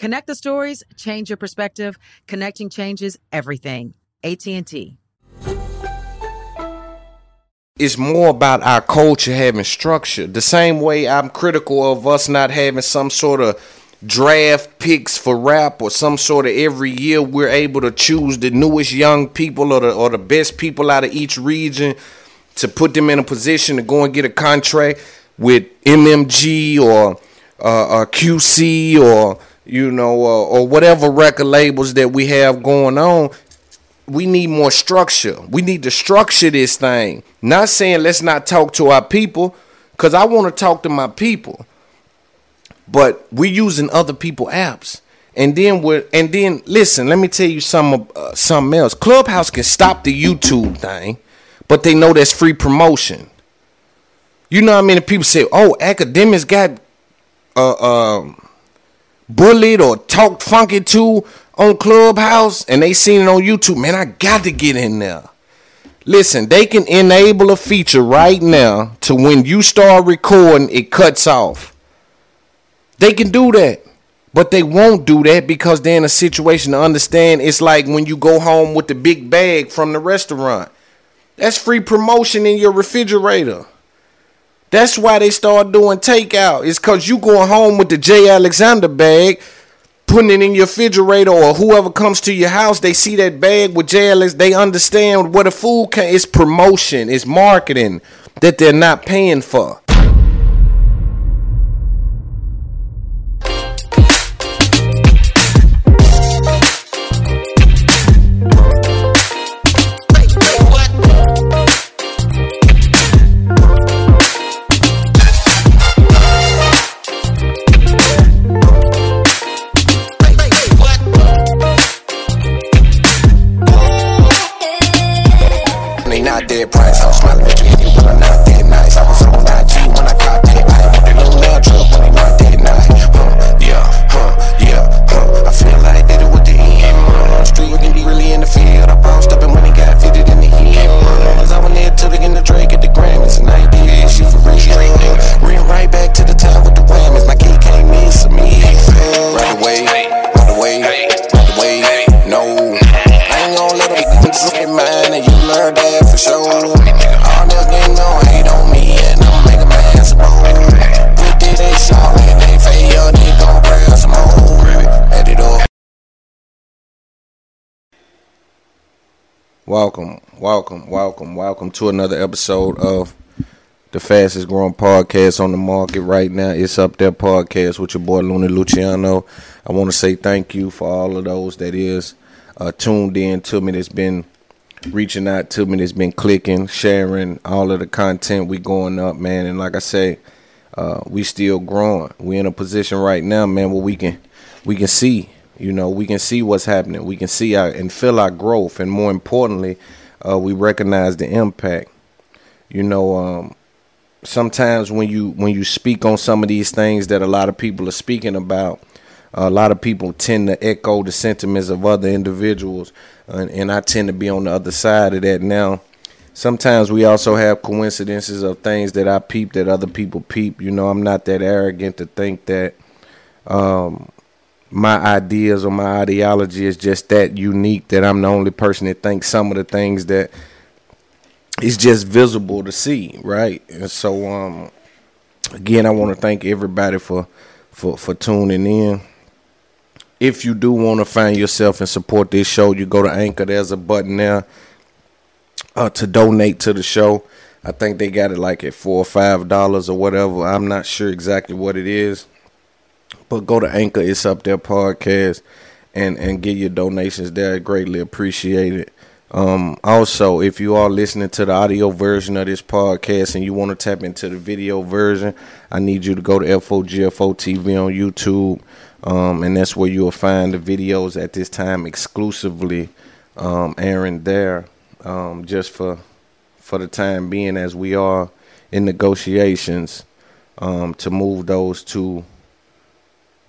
Connect the stories, change your perspective. Connecting changes everything. AT&T. It's more about our culture having structure. The same way I'm critical of us not having some sort of draft picks for rap or some sort of every year we're able to choose the newest young people or the or the best people out of each region to put them in a position to go and get a contract with MMG or uh, uh, QC or you know uh, or whatever record labels that we have going on we need more structure. We need to structure this thing. Not saying let's not talk to our people, because I want to talk to my people. But we're using other people apps. And then we're and then listen, let me tell you some uh, something else. Clubhouse can stop the YouTube thing, but they know that's free promotion. You know how many people say, "Oh, academics got uh, uh, bullied or talked funky to on Clubhouse and they seen it on YouTube, man, I got to get in there. Listen, they can enable a feature right now to when you start recording, it cuts off. They can do that. But they won't do that because they're in a situation to understand it's like when you go home with the big bag from the restaurant. That's free promotion in your refrigerator. That's why they start doing takeout. It's because you going home with the J. Alexander bag putting it in your refrigerator or whoever comes to your house, they see that bag with JLS, they understand what a food can it's promotion, it's marketing that they're not paying for. Dead price. I was smiling at you, but I'm not dead nice. I was on IG when I caught that. Ain't with the little love drug, but they not dead nice. Huh, yeah, huh, yeah, huh. I feel like did it with the end. Uh, street can be really in the field. I bounced up and when he got fitted in the head. Uh, I went there till they in the Drake at the Grammys and I did shit for real. Ran right back to the time with the whammies. My kid came in, so me. Right away, right away, right away. No, I ain't gon' let them get mine and you learn that sure. All gon' hate on me and I'm making my ass roll. We did they fail, they gon' grab some more. Add it up. Welcome, welcome, welcome, welcome to another episode of the fastest growing podcast on the market right now. It's up there podcast with your boy Looney Luciano. I want to say thank you for all of those that is uh, tuned in to me. That's been reaching out to me. That's been clicking, sharing all of the content. We going up, man. And like I say, uh, we still growing. We in a position right now, man, where we can we can see. You know, we can see what's happening. We can see our, and feel our growth, and more importantly, uh, we recognize the impact. You know, um, sometimes when you when you speak on some of these things that a lot of people are speaking about, a lot of people tend to echo the sentiments of other individuals, and, and I tend to be on the other side of that now. Sometimes we also have coincidences of things that I peep that other people peep. You know, I'm not that arrogant to think that um, my ideas or my ideology is just that unique that I'm the only person that thinks some of the things that is just visible to see, right? And so, um, again, I want to thank everybody for for for tuning in. If you do want to find yourself and support this show, you go to Anchor. There's a button there uh, to donate to the show. I think they got it like at four or five dollars or whatever. I'm not sure exactly what it is. But go to Anchor, it's up there podcast and and get your donations there. Greatly appreciated. Um, also, if you are listening to the audio version of this podcast and you want to tap into the video version, I need you to go to FOGFO TV on YouTube. Um, and that's where you'll find the videos at this time exclusively um, airing there um, just for for the time being as we are in negotiations um, to move those to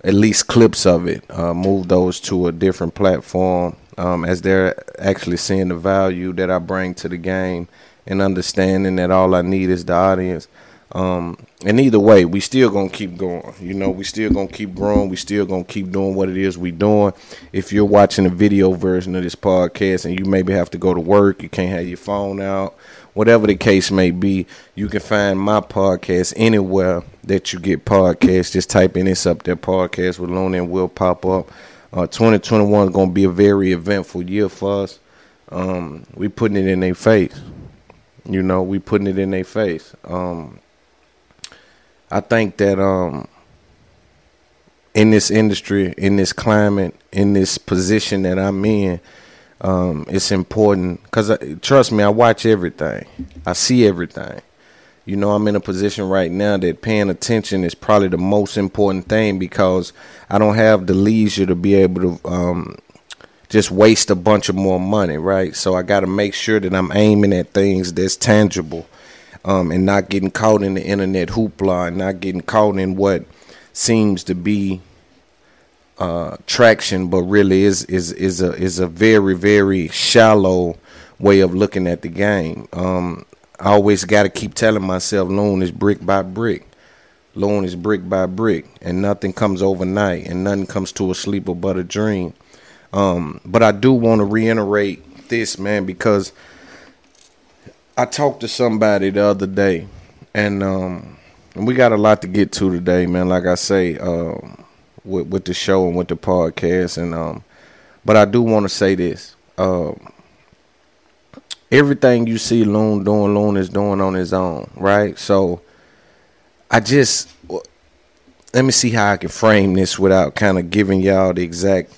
at least clips of it, uh, move those to a different platform um, as they're actually seeing the value that I bring to the game and understanding that all I need is the audience. Um, and either way, we still gonna keep going. You know, we still gonna keep growing. We still gonna keep doing what it is we doing. If you're watching a video version of this podcast and you maybe have to go to work, you can't have your phone out, whatever the case may be, you can find my podcast anywhere that you get podcasts. Just type in this up there, podcast with Luna, and will pop up. Uh, 2021 is gonna be a very eventful year for us. Um, we putting it in their face. You know, we putting it in their face. Um, I think that um, in this industry, in this climate, in this position that I'm in, um, it's important because trust me, I watch everything, I see everything. You know, I'm in a position right now that paying attention is probably the most important thing because I don't have the leisure to be able to um, just waste a bunch of more money, right? So I got to make sure that I'm aiming at things that's tangible um, and not getting caught in the internet hoopla and not getting caught in what seems to be uh, traction, but really is is is a is a very very shallow way of looking at the game. Um, I always got to keep telling myself, loan is brick by brick. Loan is brick by brick, and nothing comes overnight, and nothing comes to a sleeper but a dream. Um, but I do want to reiterate this, man, because I talked to somebody the other day, and um, and we got a lot to get to today, man. Like I say, um, with with the show and with the podcast, and um, but I do want to say this. Um, everything you see Loon doing, Loon is doing on his own, right? So I just let me see how I can frame this without kind of giving y'all the exact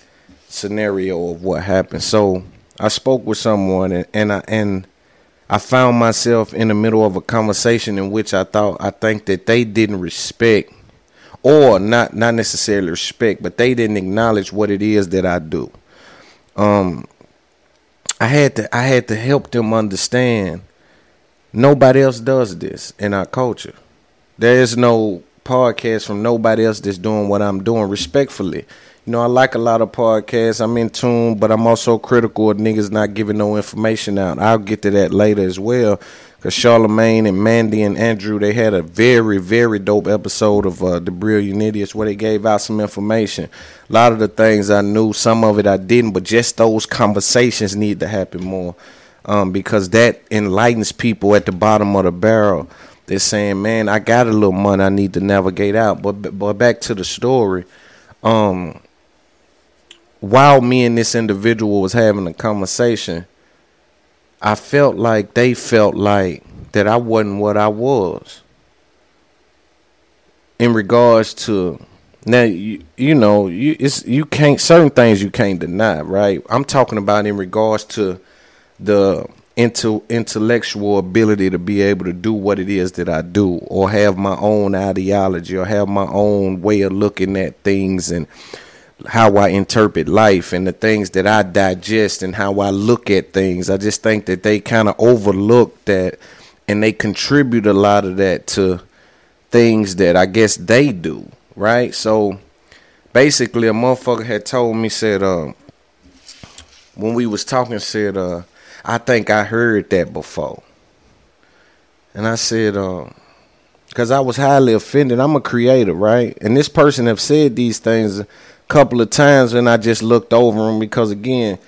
scenario of what happened. So I spoke with someone, and, and I and I found myself in the middle of a conversation in which I thought I think that they didn't respect or not not necessarily respect, but they didn't acknowledge what it is that I do. Um I had to I had to help them understand nobody else does this in our culture. There is no podcast from nobody else that's doing what I'm doing respectfully. You know, I like a lot of podcasts. I'm in tune, but I'm also critical of niggas not giving no information out. I'll get to that later as well. Cause Charlamagne and Mandy and Andrew, they had a very, very dope episode of uh, the Brilliant Idiots where they gave out some information. A lot of the things I knew, some of it I didn't, but just those conversations need to happen more. Um, because that enlightens people at the bottom of the barrel. They're saying, "Man, I got a little money I need to navigate out." But but back to the story. Um, while me and this individual was having a conversation, I felt like they felt like that I wasn't what I was. In regards to now, you, you know, you it's you can't certain things you can't deny, right? I'm talking about in regards to the into intellectual ability to be able to do what it is that I do, or have my own ideology, or have my own way of looking at things and how I interpret life and the things that I digest and how I look at things. I just think that they kind of overlook that and they contribute a lot of that to things that I guess they do, right? So basically a motherfucker had told me said uh, when we was talking said uh, I think I heard that before. And I said uh, cuz I was highly offended. I'm a creator, right? And this person have said these things couple of times and I just looked over them because again,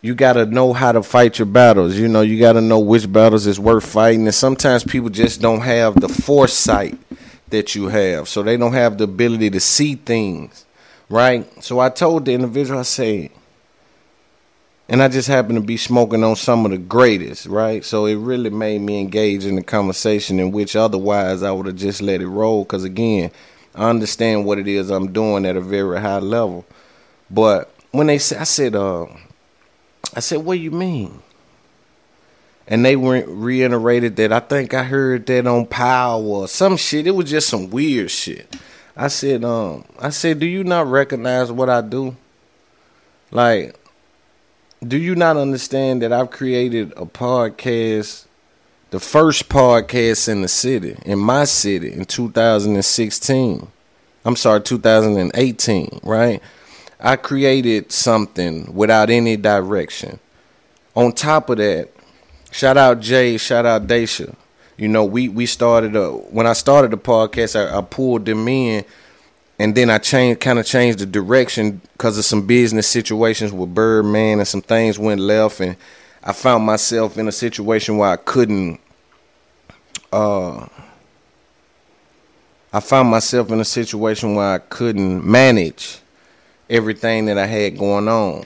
you got to know how to fight your battles. You know, you got to know which battles is worth fighting. And sometimes people just don't have the foresight that you have. So they don't have the ability to see things, right? So I told the individual, I said, and I just happened to be smoking on some of the greatest, right? So it really made me engage in the conversation in which otherwise I would have just let it roll. Because again, I understand what it is I'm doing at a very high level. But when they said, I said, uh, I said, what do you mean? And they re- reiterated that I think I heard that on Power or some shit. It was just some weird shit. I said, um, I said, do you not recognize what I do? Like, do you not understand that I've created a podcast, the first podcast in the city, in my city, in 2016? I'm sorry, 2018, right? I created something without any direction. On top of that, shout out Jay, shout out Daisha. You know, we we started a when I started the podcast, I, I pulled them in, and then I changed kind of changed the direction because of some business situations with Birdman and some things went left, and I found myself in a situation where I couldn't. Uh, I found myself in a situation where I couldn't manage everything that I had going on.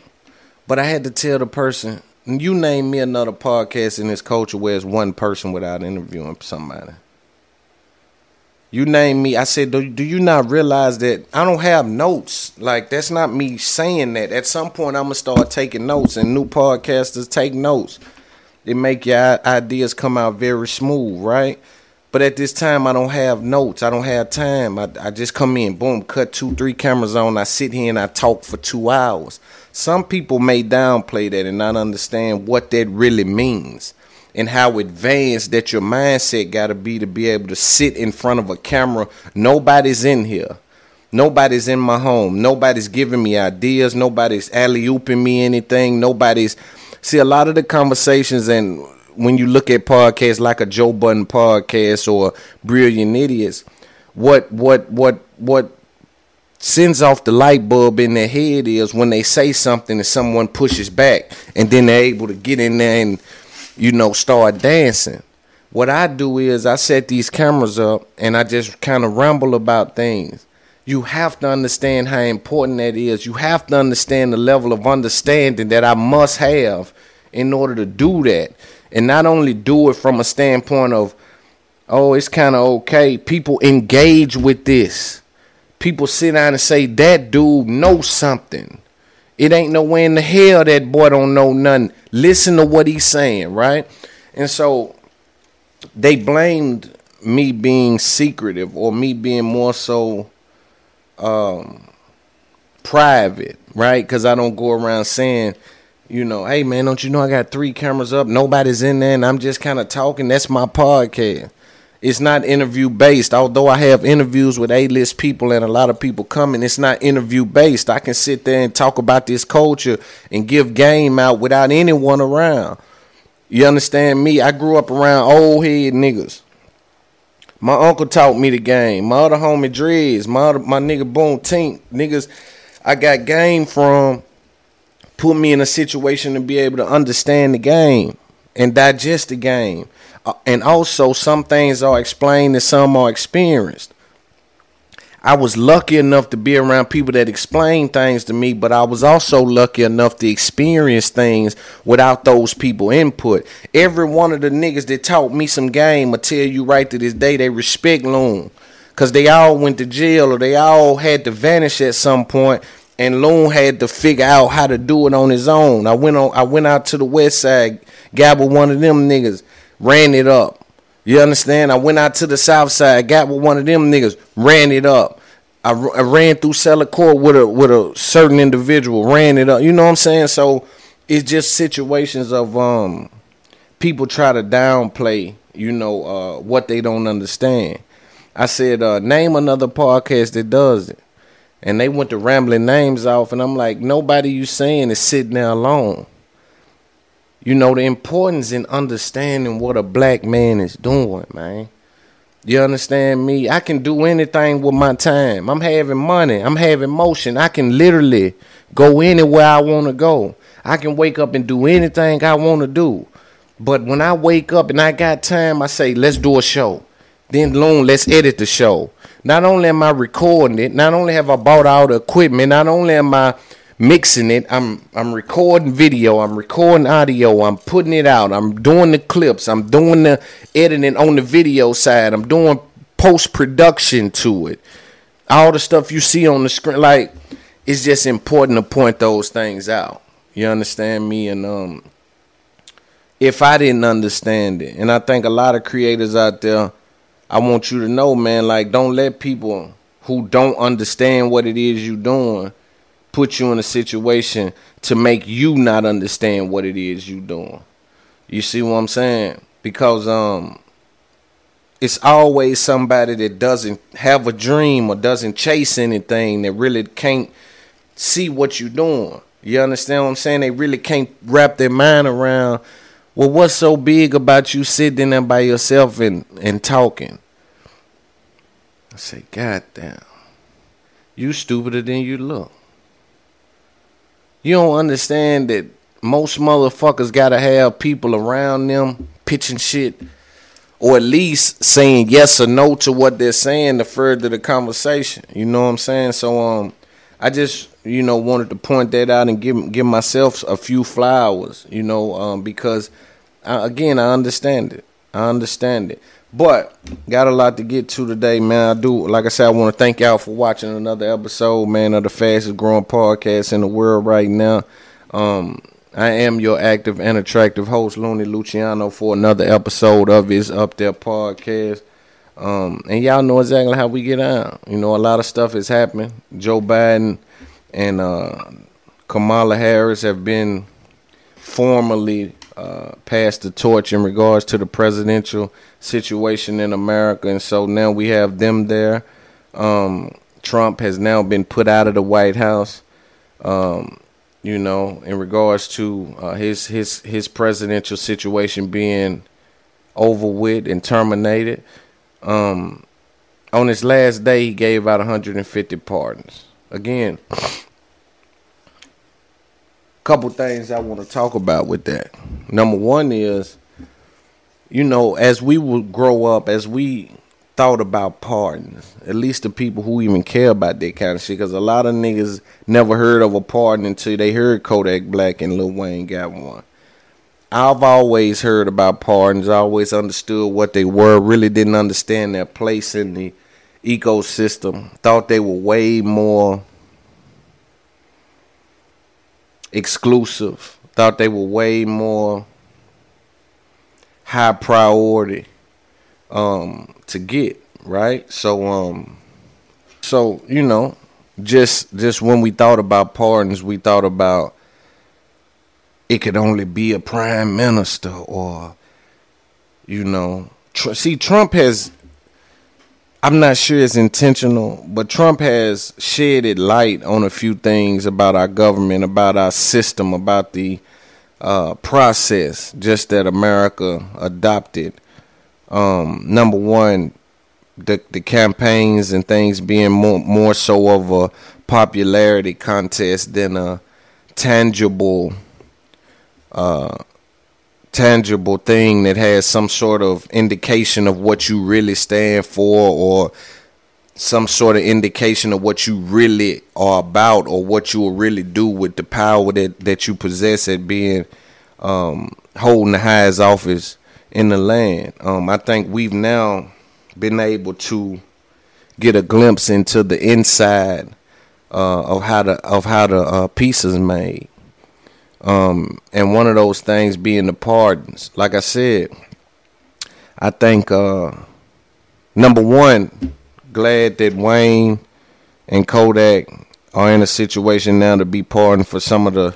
But I had to tell the person, you name me another podcast in this culture where it's one person without interviewing somebody. You name me. I said, do, do you not realize that I don't have notes? Like, that's not me saying that. At some point, I'm going to start taking notes, and new podcasters take notes. They make your ideas come out very smooth, right? But at this time, I don't have notes. I don't have time. I, I just come in, boom, cut two, three cameras on. I sit here and I talk for two hours. Some people may downplay that and not understand what that really means and how advanced that your mindset got to be to be able to sit in front of a camera. Nobody's in here. Nobody's in my home. Nobody's giving me ideas. Nobody's alley ooping me anything. Nobody's. See, a lot of the conversations and when you look at podcasts like a Joe Budden podcast or Brilliant Idiots, what what what what sends off the light bulb in their head is when they say something and someone pushes back and then they're able to get in there and you know start dancing. What I do is I set these cameras up and I just kind of ramble about things. You have to understand how important that is. You have to understand the level of understanding that I must have in order to do that. And not only do it from a standpoint of oh it's kind of okay. People engage with this. People sit down and say that dude knows something. It ain't no way in the hell that boy don't know nothing. Listen to what he's saying right? And so they blamed me being secretive or me being more so um private right because i don't go around saying you know, hey man, don't you know I got three cameras up? Nobody's in there, and I'm just kind of talking. That's my podcast. It's not interview based. Although I have interviews with A list people and a lot of people coming, it's not interview based. I can sit there and talk about this culture and give game out without anyone around. You understand me? I grew up around old head niggas. My uncle taught me the game. My other homie Dreads, my other, my nigga Boom Tink, niggas I got game from put me in a situation to be able to understand the game and digest the game. Uh, and also, some things are explained and some are experienced. I was lucky enough to be around people that explain things to me, but I was also lucky enough to experience things without those people input. Every one of the niggas that taught me some game I tell you right to this day they respect Loon. Cause they all went to jail or they all had to vanish at some point and Loon had to figure out how to do it on his own. I went on I went out to the west side, got with one of them niggas, ran it up. You understand? I went out to the south side, got with one of them niggas, ran it up. I, I ran through Cellar Court with a with a certain individual, ran it up. You know what I'm saying? So it's just situations of um people try to downplay, you know, uh, what they don't understand. I said, uh, name another podcast that does it. And they went to rambling names off, and I'm like, nobody you saying is sitting there alone. You know the importance in understanding what a black man is doing, man. You understand me? I can do anything with my time. I'm having money. I'm having motion. I can literally go anywhere I want to go. I can wake up and do anything I want to do. But when I wake up and I got time, I say, let's do a show. Then long, let's edit the show. Not only am I recording it, not only have I bought all the equipment, not only am I mixing it. I'm I'm recording video, I'm recording audio, I'm putting it out, I'm doing the clips, I'm doing the editing on the video side, I'm doing post production to it. All the stuff you see on the screen, like it's just important to point those things out. You understand me? And um if I didn't understand it, and I think a lot of creators out there, I want you to know, man, like don't let people who don't understand what it is you're doing put you in a situation to make you not understand what it is you doing. You see what I'm saying? Because um it's always somebody that doesn't have a dream or doesn't chase anything that really can't see what you're doing. You understand what I'm saying? They really can't wrap their mind around well what's so big about you sitting there by yourself and, and talking? I say, God damn. You stupider than you look. You don't understand that most motherfuckers gotta have people around them pitching shit or at least saying yes or no to what they're saying to further the conversation. You know what I'm saying? So um I just you know wanted to point that out and give give myself a few flowers, you know, um because I, again I understand it. I understand it. But got a lot to get to today, man. I do, like I said, I want to thank y'all for watching another episode, man, of the fastest growing podcast in the world right now. Um, I am your active and attractive host, Looney Luciano, for another episode of his Up There podcast. Um, and y'all know exactly how we get on. You know, a lot of stuff is happening. Joe Biden and uh, Kamala Harris have been formally uh, passed the torch in regards to the presidential situation in America, and so now we have them there. Um, Trump has now been put out of the White House. Um, you know, in regards to uh, his his his presidential situation being over with and terminated. Um, on his last day, he gave out 150 pardons. Again, couple things I want to talk about with that. Number one is, you know, as we would grow up, as we thought about pardons, at least the people who even care about that kind of shit, because a lot of niggas never heard of a pardon until they heard Kodak Black and Lil Wayne got one. I've always heard about pardons, I always understood what they were, really didn't understand their place in the ecosystem, thought they were way more exclusive. Thought they were way more high priority um, to get, right? So um so, you know, just just when we thought about pardons, we thought about it could only be a prime minister or you know, tr- see Trump has I'm not sure it's intentional, but Trump has shedded light on a few things about our government, about our system, about the uh, process just that America adopted. Um, number one, the the campaigns and things being more more so of a popularity contest than a tangible uh, tangible thing that has some sort of indication of what you really stand for or some sort of indication of what you really are about or what you will really do with the power that, that you possess at being um, holding the highest office in the land. Um, I think we've now been able to get a glimpse into the inside uh, of how the of how the uh, piece is made. Um, and one of those things being the pardons. Like I said, I think uh, number one, glad that Wayne and Kodak are in a situation now to be pardoned for some of the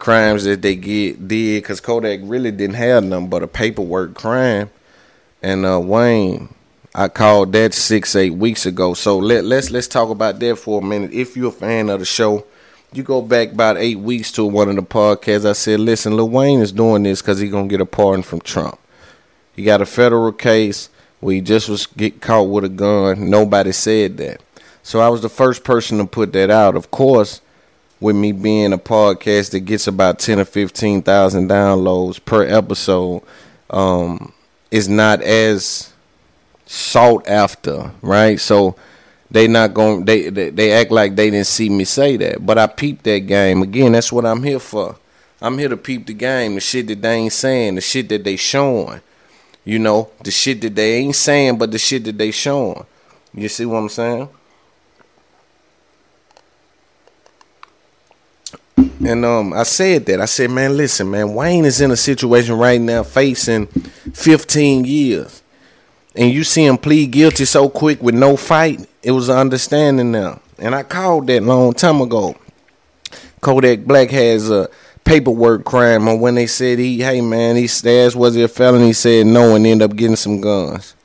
crimes that they get did because Kodak really didn't have nothing but a paperwork crime, and uh, Wayne, I called that six, eight weeks ago. So let let's let's talk about that for a minute. If you're a fan of the show, you go back about eight weeks to one of the podcasts. I said, listen, Lil Wayne is doing this because he's gonna get a pardon from Trump. He got a federal case where he just was get caught with a gun. Nobody said that. So I was the first person to put that out. Of course, with me being a podcast that gets about ten or fifteen thousand downloads per episode, um, is not as sought after, right? So they not going they, they they act like they didn't see me say that. But I peeped that game. Again, that's what I'm here for. I'm here to peep the game, the shit that they ain't saying, the shit that they showing. You know, the shit that they ain't saying, but the shit that they showing. You see what I'm saying? And um, I said that. I said, man, listen, man, Wayne is in a situation right now facing 15 years. And you see him plead guilty so quick with no fight. It was an understanding now. And I called that long time ago. Kodak Black has a paperwork crime on when they said he, hey man, he stash was he a felon? He said no and ended up getting some guns.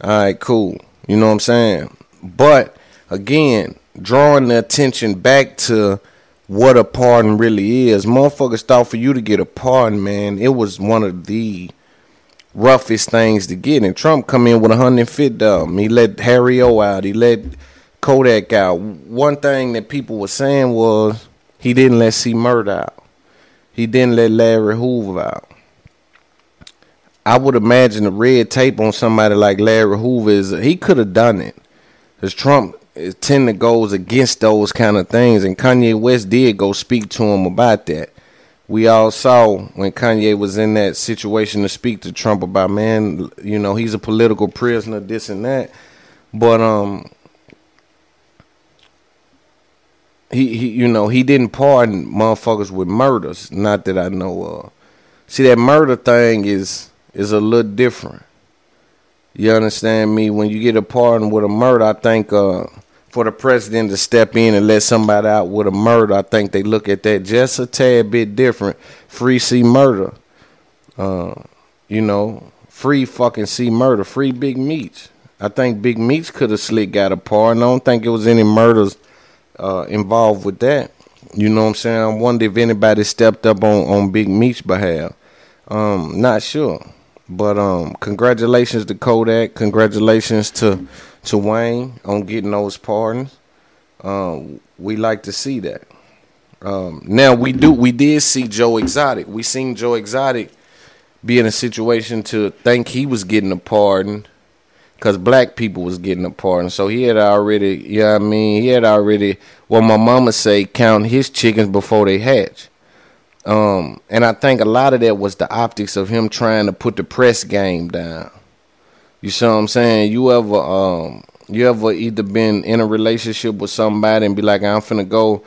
All right, cool. You know what I'm saying? But again, drawing the attention back to what a pardon really is. Motherfuckers thought for you to get a pardon, man, it was one of the roughest things to get. And Trump come in with a hundred fit dumb. He let Harry O out. He let Kodak out. One thing that people were saying was he didn't let C Murder out. He didn't let Larry Hoover out. I would imagine the red tape on somebody like Larry Hoover is he could have done it. Because Trump tend to goes against those kind of things, and Kanye West did go speak to him about that. We all saw when Kanye was in that situation to speak to Trump about, man, you know, he's a political prisoner, this and that. But um, he, he you know he didn't pardon motherfuckers with murders. Not that I know of. See that murder thing is is a little different. You understand me? When you get a pardon with a murder, I think uh, for the president to step in and let somebody out with a murder, I think they look at that just a tad bit different. Free C murder, uh, you know, free fucking C murder, free Big Meech. I think Big Meech could have slick got a pardon. I don't think it was any murders uh, involved with that. You know what I'm saying? I wonder if anybody stepped up on, on Big Meech's behalf. Um, not sure. But um, congratulations to Kodak. Congratulations to to Wayne on getting those pardons. Um, we like to see that. Um, now we do we did see Joe Exotic. We seen Joe Exotic be in a situation to think he was getting a pardon because black people was getting a pardon. So he had already, you know what I mean? He had already, well, my mama say, count his chickens before they hatch. Um, and I think a lot of that was the optics of him trying to put the press game down. You see what I'm saying? You ever um you ever either been in a relationship with somebody and be like, I'm finna go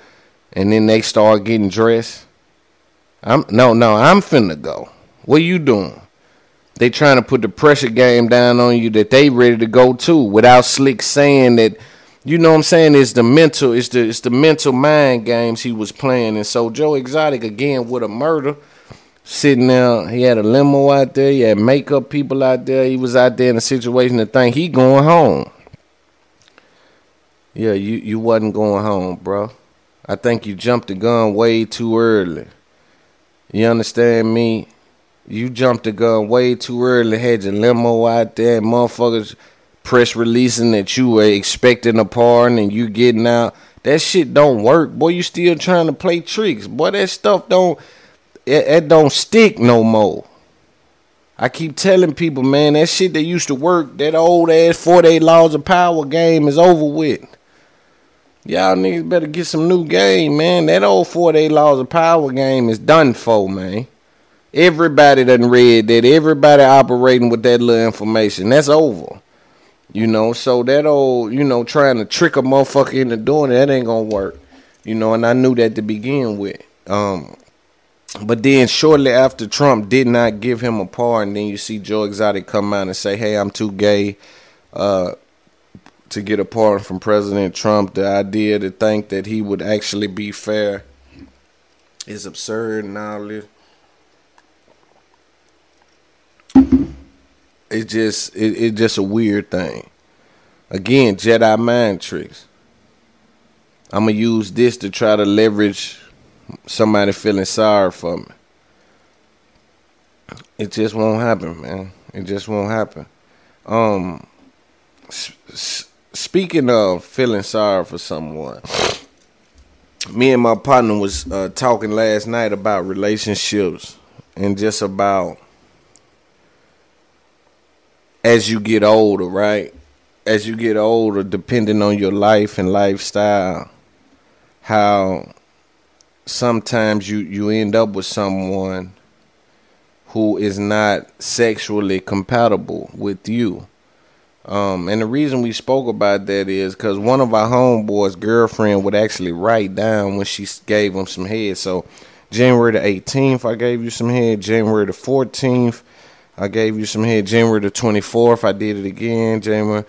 and then they start getting dressed? I'm no, no, I'm finna go. What you doing? They trying to put the pressure game down on you that they ready to go too without slick saying that you know what I'm saying? It's the mental, it's the it's the mental mind games he was playing. And so Joe Exotic again with a murder, sitting there, he had a limo out there, he had makeup people out there, he was out there in a situation to think he going home. Yeah, you, you wasn't going home, bro. I think you jumped the gun way too early. You understand me? You jumped the gun way too early, had your limo out there, motherfuckers press releasing that you were expecting a pardon and you getting out. That shit don't work. Boy, you still trying to play tricks. Boy, that stuff don't it, it don't stick no more. I keep telling people, man, that shit that used to work, that old ass 48 laws of power game is over with. Y'all niggas better get some new game, man. That old 48 laws of power game is done for, man. Everybody done read that. Everybody operating with that little information. That's over. You know, so that old, you know, trying to trick a motherfucker into doing it, that ain't gonna work. You know, and I knew that to begin with. Um, but then shortly after Trump did not give him a pardon, then you see Joe Exotic come out and say, "Hey, I'm too gay uh, to get a pardon from President Trump." The idea to think that he would actually be fair is absurd this. It's just it, it's just a weird thing. Again, Jedi mind tricks. I'm gonna use this to try to leverage somebody feeling sorry for me. It just won't happen, man. It just won't happen. Um, s- speaking of feeling sorry for someone, me and my partner was uh, talking last night about relationships and just about as you get older, right? As you get older, depending on your life and lifestyle, how sometimes you you end up with someone who is not sexually compatible with you. Um, and the reason we spoke about that is because one of our homeboys' girlfriend would actually write down when she gave him some head. So January the 18th, I gave you some head. January the 14th, I gave you some head. January the 24th, I did it again. January.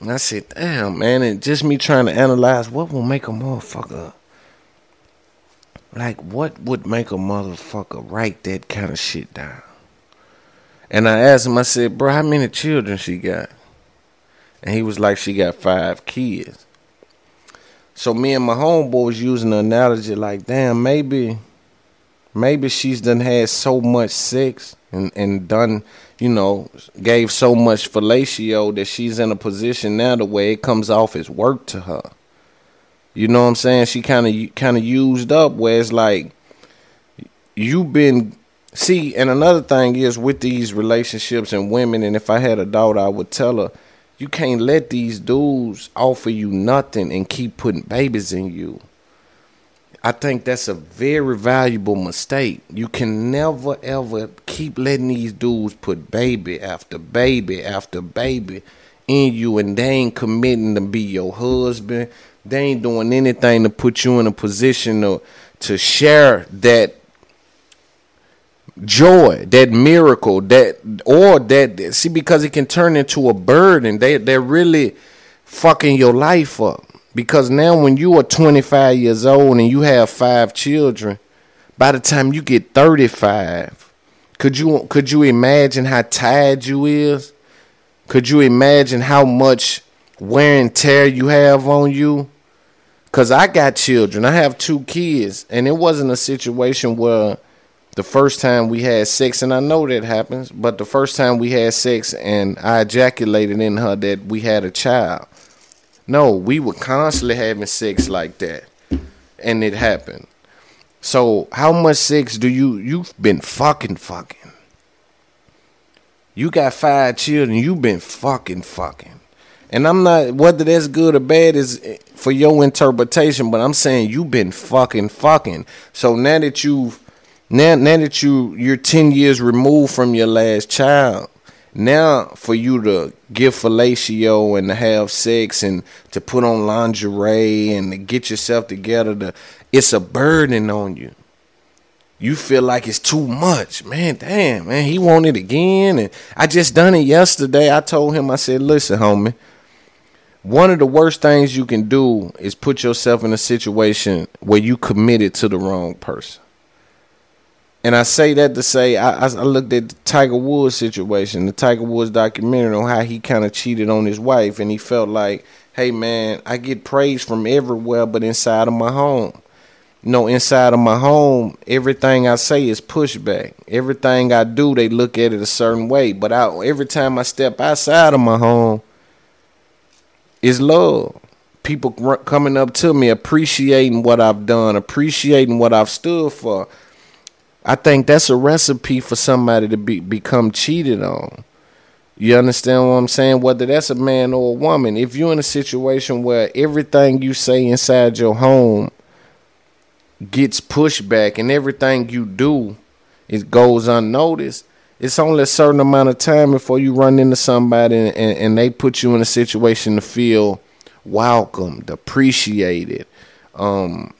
And I said, damn, man, and just me trying to analyze what will make a motherfucker like, what would make a motherfucker write that kind of shit down? And I asked him, I said, bro, how many children she got? And he was like, she got five kids. So me and my homeboy was using the analogy like, damn, maybe, maybe she's done had so much sex and, and done, you know, gave so much fellatio that she's in a position now the way it comes off as work to her. You know what I'm saying? She kind of kind of used up where it's like you've been see and another thing is with these relationships and women and if I had a daughter I would tell her you can't let these dudes offer you nothing and keep putting babies in you. I think that's a very valuable mistake. You can never ever keep letting these dudes put baby after baby after baby in you and they ain't committing to be your husband they ain't doing anything to put you in a position to to share that joy, that miracle, that or that see because it can turn into a burden. They they're really fucking your life up. Because now when you are 25 years old and you have five children, by the time you get 35, could you could you imagine how tired you is? Could you imagine how much wear and tear you have on you? Cause I got children. I have two kids, and it wasn't a situation where the first time we had sex, and I know that happens, but the first time we had sex and I ejaculated in her that we had a child. No, we were constantly having sex like that, and it happened. So how much sex do you you've been fucking fucking? You got five children. You've been fucking fucking. And I'm not whether that's good or bad is for your interpretation, but I'm saying you've been fucking fucking. So now that you've now now that you you're ten years removed from your last child, now for you to give fellatio and to have sex and to put on lingerie and to get yourself together, to it's a burden on you. You feel like it's too much, man. Damn, man, he wanted again, and I just done it yesterday. I told him, I said, listen, homie one of the worst things you can do is put yourself in a situation where you committed to the wrong person. And I say that to say I, I looked at the Tiger Woods situation, the Tiger Woods documentary on how he kind of cheated on his wife, and he felt like, hey man, I get praise from everywhere, but inside of my home. You know, inside of my home, everything I say is pushback. Everything I do, they look at it a certain way. But I, every time I step outside of my home, is love. People coming up to me, appreciating what I've done, appreciating what I've stood for. I think that's a recipe for somebody to be become cheated on. You understand what I'm saying? Whether that's a man or a woman, if you're in a situation where everything you say inside your home gets pushed back and everything you do it goes unnoticed, it's only a certain amount of time before you run into somebody and, and, and they put you in a situation to feel welcomed, appreciated, um,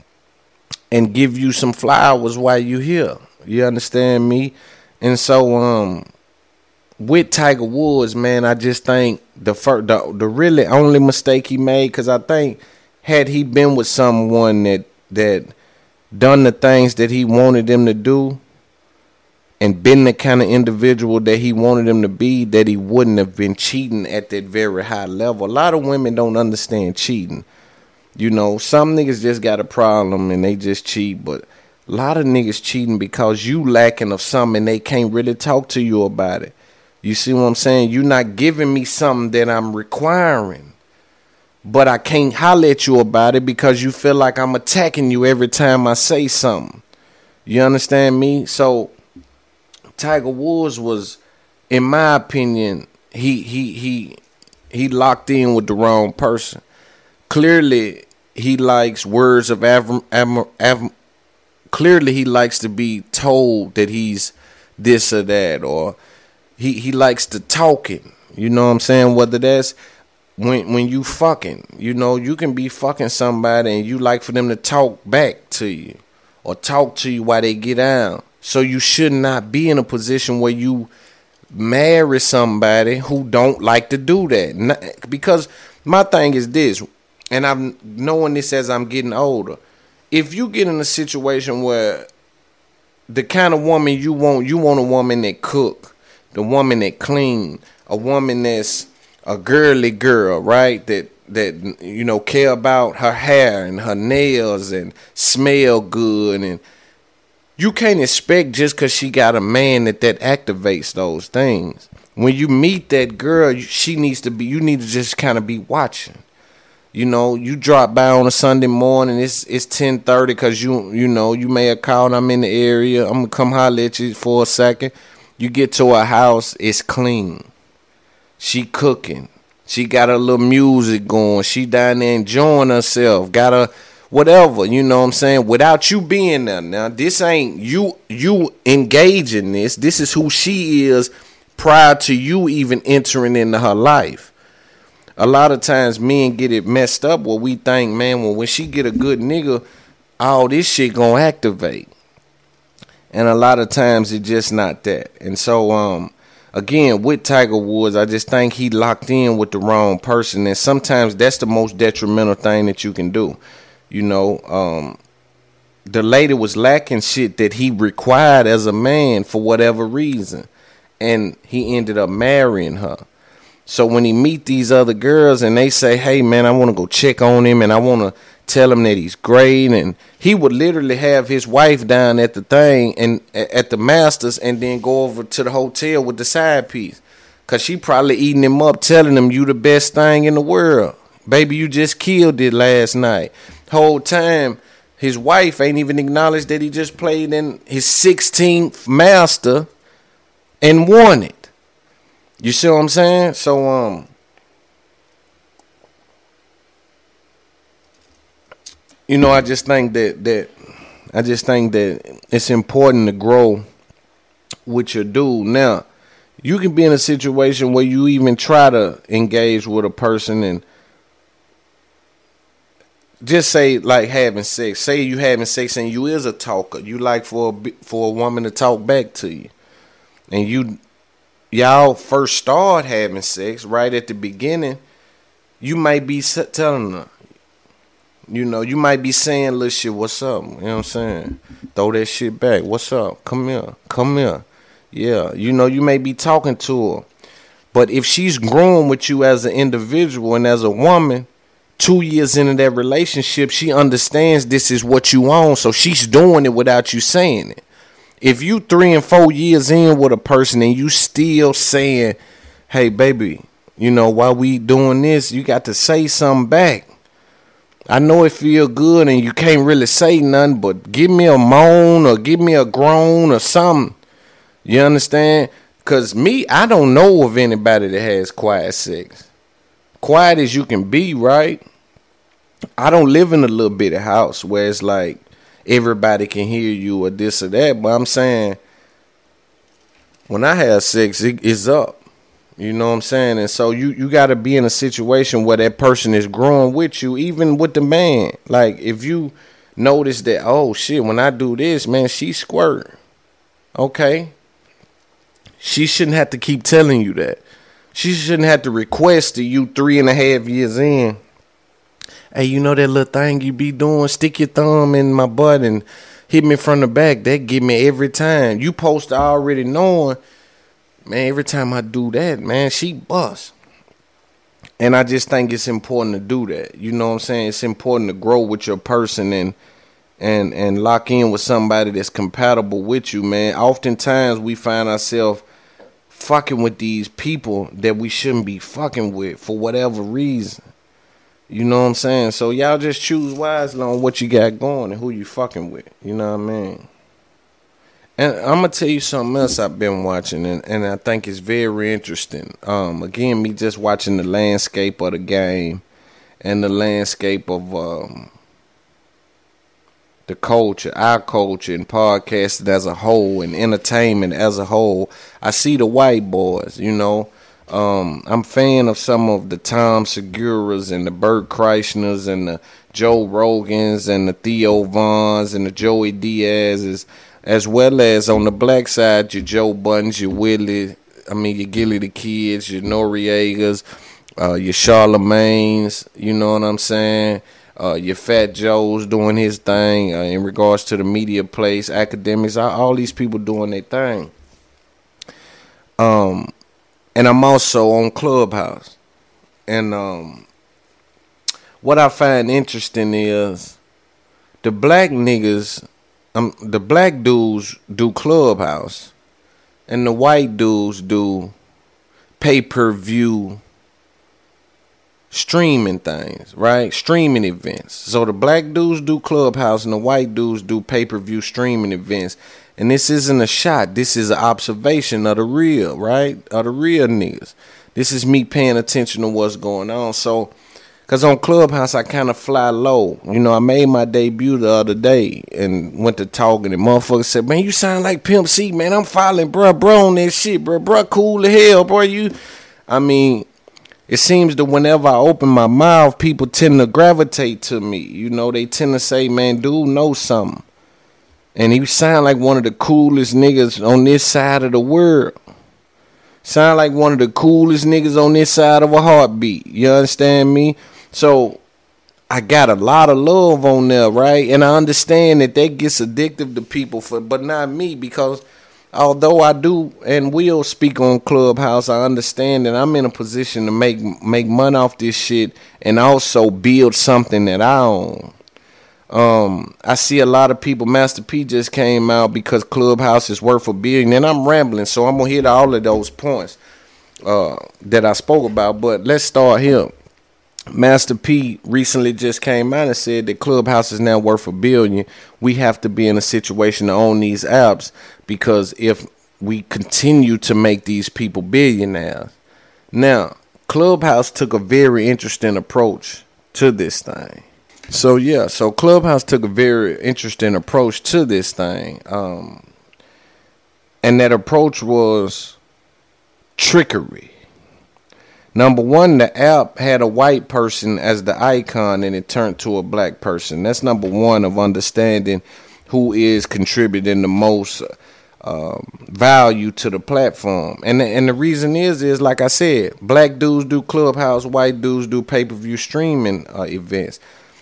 and give you some flowers while you're here. You understand me? And so, um, with Tiger Woods, man, I just think the first, the, the really only mistake he made, because I think had he been with someone that that done the things that he wanted them to do, and been the kind of individual that he wanted him to be, that he wouldn't have been cheating at that very high level. A lot of women don't understand cheating. You know, some niggas just got a problem and they just cheat, but a lot of niggas cheating because you lacking of something and they can't really talk to you about it. You see what I'm saying? You're not giving me something that I'm requiring. But I can't holler at you about it because you feel like I'm attacking you every time I say something. You understand me? So Tiger Woods was, in my opinion, he he he he locked in with the wrong person. Clearly, he likes words of av- clearly he likes to be told that he's this or that or he he likes to talking. You know what I'm saying? Whether that's when when you fucking, you know, you can be fucking somebody and you like for them to talk back to you or talk to you while they get down. So you should not be in a position where you marry somebody who don't like to do that. because my thing is this, and I'm knowing this as I'm getting older. If you get in a situation where the kind of woman you want, you want a woman that cook, the woman that clean, a woman that's a girly girl, right? That that you know care about her hair and her nails and smell good and you can't expect just because she got a man that that activates those things. When you meet that girl she needs to be you need to just kind of be watching. You know you drop by on a sunday morning it's it's 10.30 because you you know you may have called i'm in the area i'm gonna come holler at you for a second. You get to her house it's clean. She cooking. She got a little music going. She down there enjoying herself. Got a whatever, you know what I'm saying? Without you being there. Now, this ain't you you engaging this. This is who she is prior to you even entering into her life. A lot of times men get it messed up where we think, man, well, when she get a good nigga, all this shit gonna activate. And a lot of times it's just not that. And so um again with Tiger Woods, I just think he locked in with the wrong person, and sometimes that's the most detrimental thing that you can do. You know, um, the lady was lacking shit that he required as a man for whatever reason, and he ended up marrying her. So when he meet these other girls and they say, "Hey man, I want to go check on him and I want to tell him that he's great," and he would literally have his wife down at the thing and at the Masters, and then go over to the hotel with the side piece, cause she probably eating him up, telling him you the best thing in the world, baby. You just killed it last night. Whole time, his wife ain't even acknowledged that he just played in his 16th Master and won it. You see what I'm saying? So um you know, I just think that that I just think that it's important to grow with your dude. Now, you can be in a situation where you even try to engage with a person and just say like having sex. Say you having sex and you is a talker. You like for a, for a woman to talk back to you, and you y'all first start having sex right at the beginning, you might be telling her, you know, you might be saying little shit, what's up? You know what I'm saying? Throw that shit back. What's up? Come here. Come here. Yeah. You know, you may be talking to her. But if she's growing with you as an individual and as a woman, two years into that relationship, she understands this is what you own. So she's doing it without you saying it if you three and four years in with a person and you still saying, "Hey, baby, you know while we doing this, you got to say something back." I know it feel good and you can't really say nothing, but give me a moan or give me a groan or something. You understand? Cause me, I don't know of anybody that has quiet sex. Quiet as you can be, right? I don't live in a little bitty house where it's like everybody can hear you or this or that. But I'm saying when I have sex, it, it's up. You know what I'm saying? And so you you got to be in a situation where that person is growing with you, even with the man. Like if you notice that, oh shit, when I do this, man, she squirt. Okay. She shouldn't have to keep telling you that. She shouldn't have to request to you three and a half years in hey, you know that little thing you be doing? Stick your thumb in my butt and hit me from the back. That give me every time. You post already knowing, man. Every time I do that, man, she bust. And I just think it's important to do that. You know what I'm saying? It's important to grow with your person and and and lock in with somebody that's compatible with you, man. Oftentimes we find ourselves fucking with these people that we shouldn't be fucking with for whatever reason. You know what I'm saying? So y'all just choose wisely on what you got going and who you fucking with. You know what I mean? And I'm gonna tell you something else I've been watching, and, and I think it's very interesting. Um, again, me just watching the landscape of the game and the landscape of um, the culture, our culture, and podcasting as a whole, and entertainment as a whole. I see the white boys, you know. Um, I'm fan of some of the Tom Seguras and the Bert Kreischer's and the Joe Rogans and the Theo Vons and the Joey Diaz's, as well as on the black side, your Joe Buddens, your Willie, I mean, your Gilly the Kids, your Noreagas, uh, your Charlamagne's, you know what I'm saying? Uh, your Fat Joe's doing his thing uh, in regards to the media place, academics, all, these people doing their thing. Um, and I'm also on Clubhouse. And um, what I find interesting is the black niggas, um, the black dudes do Clubhouse, and the white dudes do pay per view streaming things, right? Streaming events. So the black dudes do Clubhouse and the white dudes do pay per view streaming events. And this isn't a shot. This is an observation of the real, right? Of the real niggas. This is me paying attention to what's going on. So, cause on Clubhouse I kind of fly low. You know, I made my debut the other day and went to talking and the motherfuckers said, "Man, you sound like Pimp C, man. I'm following, bro, bro on that shit, bro, bro, cool as hell, bro. You, I mean, it seems that whenever I open my mouth, people tend to gravitate to me. You know, they tend to say, "Man, dude knows something," and he sound like one of the coolest niggas on this side of the world. Sound like one of the coolest niggas on this side of a heartbeat. You understand me? So I got a lot of love on there, right? And I understand that that gets addictive to people for but not me because although I do and will speak on Clubhouse, I understand that I'm in a position to make make money off this shit and also build something that I own. Um, I see a lot of people. Master P just came out because Clubhouse is worth a billion, and I'm rambling, so I'm gonna hit all of those points uh, that I spoke about. But let's start here. Master P recently just came out and said that Clubhouse is now worth a billion. We have to be in a situation to own these apps because if we continue to make these people billionaires. Now, Clubhouse took a very interesting approach to this thing. So yeah, so Clubhouse took a very interesting approach to this thing. Um, and that approach was trickery. Number one, the app had a white person as the icon and it turned to a black person. That's number one of understanding who is contributing the most um, value to the platform. And the, and the reason is is like I said, black dudes do clubhouse, white dudes do pay per view streaming uh, events.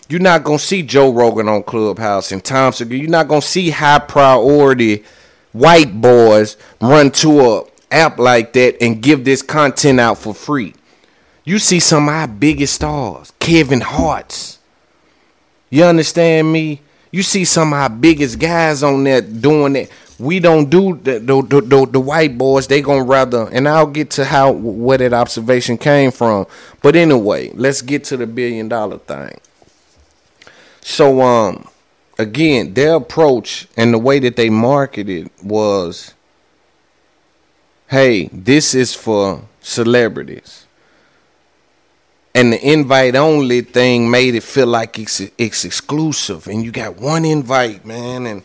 You're not gonna see Joe Rogan on Clubhouse and Tom Segura. You're not gonna see high priority white boys run to a app like that and give this content out for free. You see some of our biggest stars, Kevin Hart's. You understand me? You see some of our biggest guys on there doing that. We don't do the the, the, the, the white boys. They gonna rather, and I'll get to how where that observation came from. But anyway, let's get to the billion dollar thing. So um, again, their approach and the way that they marketed was, hey, this is for celebrities and the invite only thing made it feel like it's it's exclusive. And you got one invite man and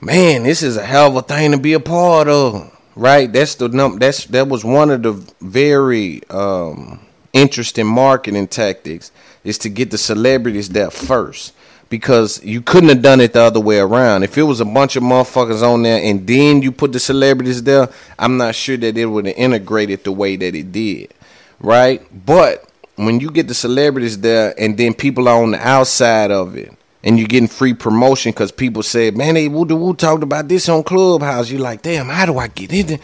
man this is a hell of a thing to be a part of right? That's the num that's that was one of the very um, interesting marketing tactics is to get the celebrities there first. Because you couldn't have done it the other way around. If it was a bunch of motherfuckers on there and then you put the celebrities there, I'm not sure that it would have integrated the way that it did right? But when you get the celebrities there and then people are on the outside of it, and you're getting free promotion because people said, man, they woo woo talked about this on Clubhouse. You're like, damn, how do I get in there?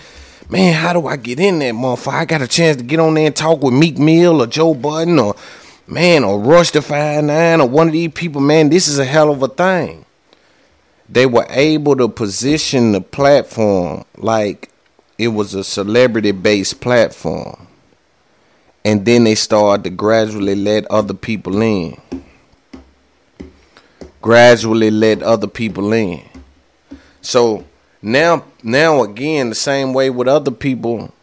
Man, how do I get in there, motherfucker? I got a chance to get on there and talk with Meek Mill or Joe Budden or man or Rush the Five Nine or one of these people. Man, this is a hell of a thing. They were able to position the platform like it was a celebrity based platform. And then they started to gradually let other people in gradually let other people in. So now, now again, the same way with other people,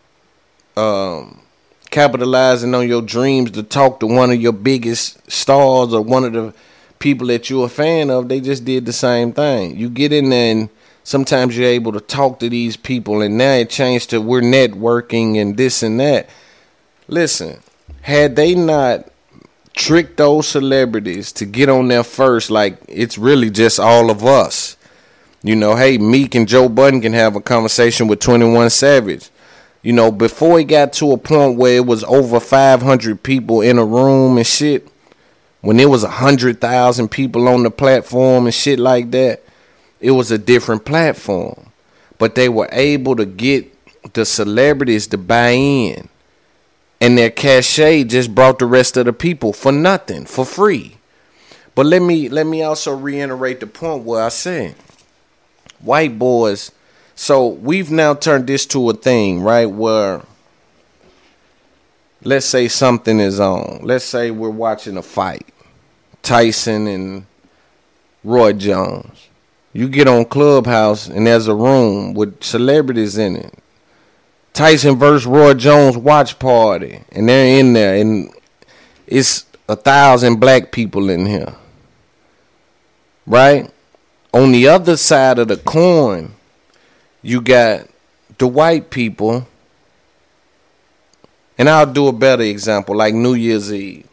um, capitalizing on your dreams to talk to one of your biggest stars or one of the people that you're a fan of, they just did the same thing. You get in there and sometimes you're able to talk to these people, and now it changed to we're networking and this and that. Listen, had they not tricked those celebrities to get on there first like it's really just all of us. You know, hey, Meek and Joe Budden can have a conversation with 21 Savage. You know, before it got to a point where it was over 500 people in a room and shit, when it was 100,000 people on the platform and shit like that, it was a different platform. But they were able to get the celebrities to buy in and their cachet just brought the rest of the people for nothing, for free. But let me let me also reiterate the point where I said white boys. So we've now turned this to a thing, right? Where let's say something is on. Let's say we're watching a fight. Tyson and Roy Jones. You get on Clubhouse and there's a room with celebrities in it. Tyson versus Roy Jones watch party, and they're in there, and it's a thousand black people in here, right? On the other side of the coin, you got the white people, and I'll do a better example, like New Year's Eve.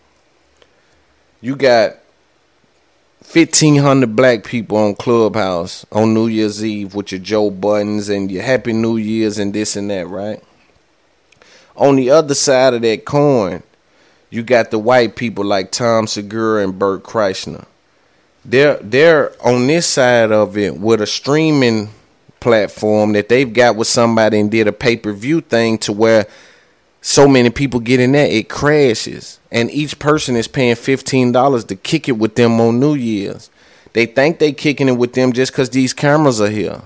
You got 1,500 black people on Clubhouse on New Year's Eve with your Joe Buddens and your Happy New Year's and this and that, right? On the other side of that coin, you got the white people like Tom Segura and Bert Kreischer. They're they're on this side of it with a streaming platform that they've got with somebody and did a pay per view thing to where so many people get in there, it crashes. And each person is paying $15 to kick it with them on New Year's. They think they kicking it with them just because these cameras are here.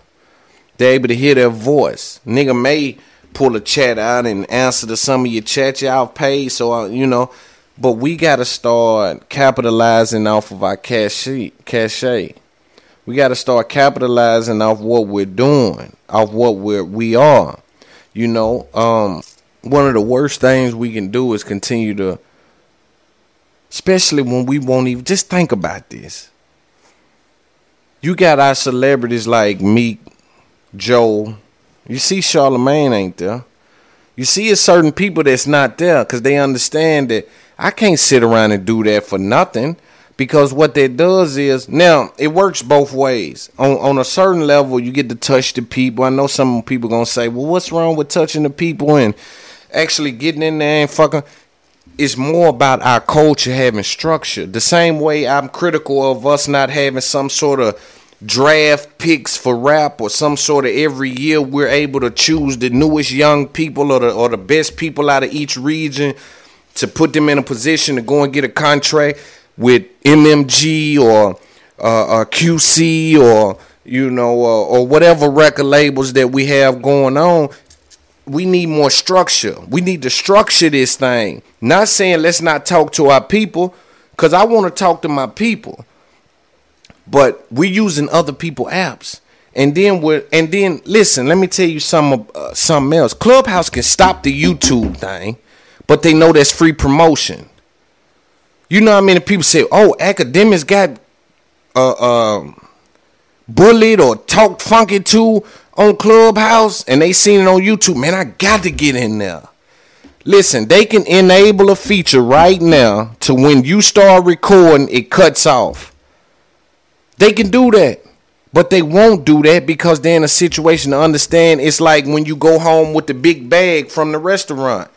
They're able to hear their voice. Nigga may pull a chat out and answer to some of your chat y'all paid. So, uh, you know, but we got to start capitalizing off of our cachet. cachet. We got to start capitalizing off what we're doing, off what we're, we are. You know, um, one of the worst things we can do is continue to especially when we won't even just think about this. You got our celebrities like meek joe. You see charlamagne ain't there. You see a certain people that's not there because they understand that i can't sit around and do that for nothing because what that does is now it works both ways. On on a certain level you get to touch the people. I know some people gonna say well what's wrong with touching the people and actually getting in there and fucking it's more about our culture having structure. The same way I'm critical of us not having some sort of draft picks for rap or some sort of every year we're able to choose the newest young people or the or the best people out of each region to put them in a position to go and get a contract with MMG or uh, uh, QC or you know uh, or whatever record labels that we have going on we need more structure. We need to structure this thing. Not saying let's not talk to our people, because I want to talk to my people. But we're using other people apps. And then we're and then listen, let me tell you some uh, something else. Clubhouse can stop the YouTube thing, but they know that's free promotion. You know how many people say, "Oh, academics got uh, uh, bullied or talked funky to on Clubhouse and they seen it on YouTube, man, I got to get in there. Listen, they can enable a feature right now to when you start recording, it cuts off. They can do that. But they won't do that because they're in a situation to understand it's like when you go home with the big bag from the restaurant.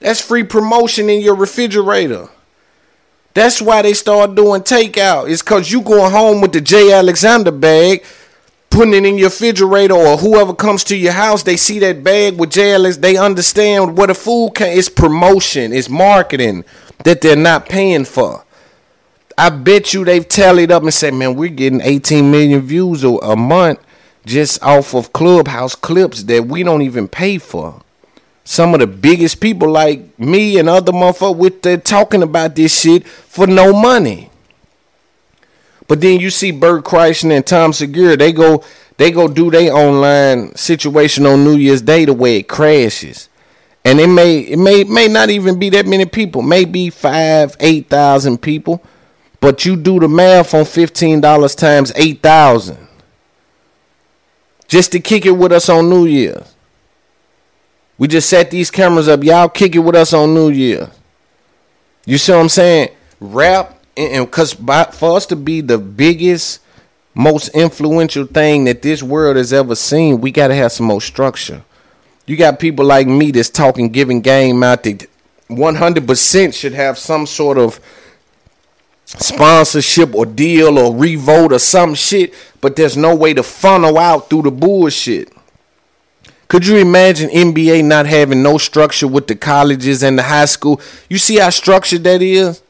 That's free promotion in your refrigerator. That's why they start doing takeout. It's cause you going home with the J. Alexander bag, putting it in your refrigerator, or whoever comes to your house, they see that bag with J. Alex. They understand what a food can. It's promotion. It's marketing that they're not paying for. I bet you they've tallied up and said, man, we're getting 18 million views a, a month just off of Clubhouse clips that we don't even pay for. Some of the biggest people like me and other motherfuckers with they talking about this shit for no money. But then you see Bert Kreischer and Tom Segura, they go they go do their online situation on New Year's Day the way it crashes. And it may it may may not even be that many people, maybe five, eight thousand people. But you do the math on fifteen dollars times eight thousand. Just to kick it with us on New Year's. We just set these cameras up. Y'all kick it with us on New Year. You see what I'm saying? Rap and because for us to be the biggest, most influential thing that this world has ever seen, we got to have some more structure. You got people like me that's talking, giving game out that 100% should have some sort of sponsorship or deal or revote or some shit, but there's no way to funnel out through the bullshit. Could you imagine NBA not having no structure with the colleges and the high school? You see how structured that is?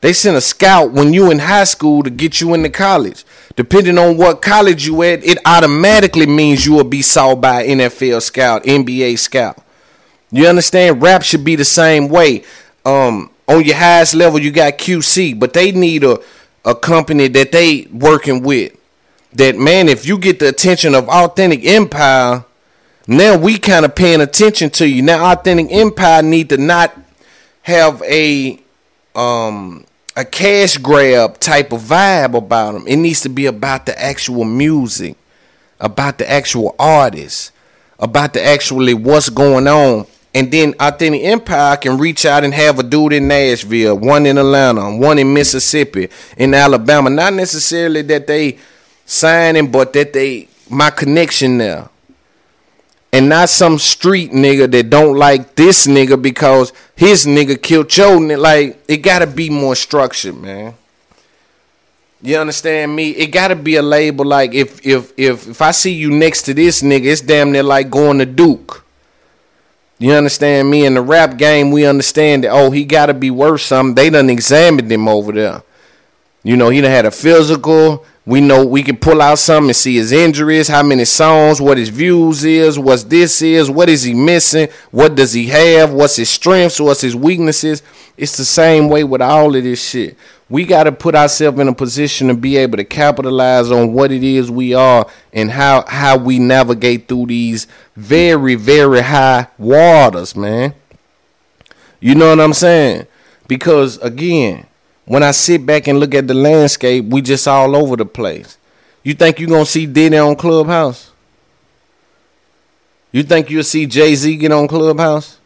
They send a scout when you in high school to get you into college. Depending on what college you at, it automatically means you will be saw by NFL scout, NBA scout. You understand? Rap should be the same way. Um, on your highest level, you got QC, but they need a, a company that they working with. That man, if you get the attention of Authentic Empire, now we kind of paying attention to you. Now Authentic Empire need to not have a um a cash grab type of vibe about them. It needs to be about the actual music, about the actual artist, about the actually what's going on. And then Authentic Empire can reach out and have a dude in Nashville, one in Atlanta, one in Mississippi, in Alabama. Not necessarily that they signing, but that they my connection there. And not some street nigga that don't like this nigga because his nigga killed your nigga. Like, it gotta be more structured, man. You understand me? It gotta be a label like if if if if I see you next to this nigga, it's damn near like going to Duke. You understand me? In the rap game, we understand that oh, he gotta be worth something. They done examined him over there. You know, he done had a physical. We know we can pull out something and see his injuries, how many songs, what his views is, what this is, what is he missing, what does he have, what's his strengths, what's his weaknesses. It's the same way with all of this shit. We got to put ourselves in a position to be able to capitalize on what it is we are and how how we navigate through these very very high waters, man. You know what I'm saying? Because again, when I sit back and look at the landscape, we just all over the place. You think you're gonna see Diddy on Clubhouse? You think you'll see Jay Z get on Clubhouse?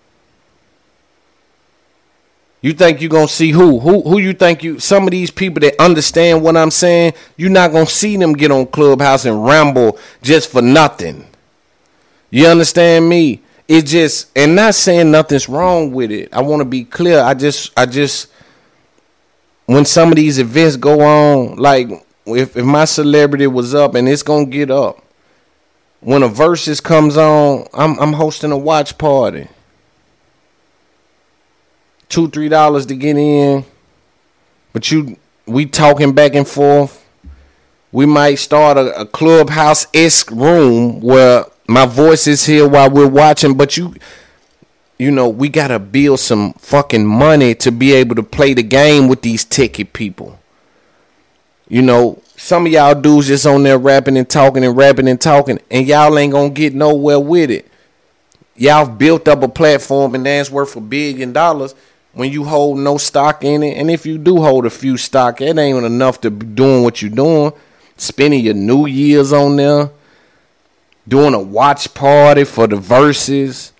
You think you're gonna see who? Who who you think you some of these people that understand what I'm saying, you're not gonna see them get on Clubhouse and ramble just for nothing. You understand me? It just and not saying nothing's wrong with it. I wanna be clear. I just I just when some of these events go on, like if, if my celebrity was up and it's gonna get up, when a Verzuz comes on, I'm I'm hosting a watch party. Two, three dollars to get in. But you we talking back and forth. We might start a, a clubhouse esque room where my voice is here while we're watching, but you you know, we gotta build some fucking money to be able to play the game with these ticket people. You know, some of y'all dudes just on there rapping and talking and rapping and talking, and y'all ain't gonna get nowhere with it. Y'all built up a platform and that's worth a billion dollars when you hold no stock in it. And if you do hold a few stock, it ain't enough to be doing what you're doing. Spending your New Year's on there, doing a watch party for the Verzuz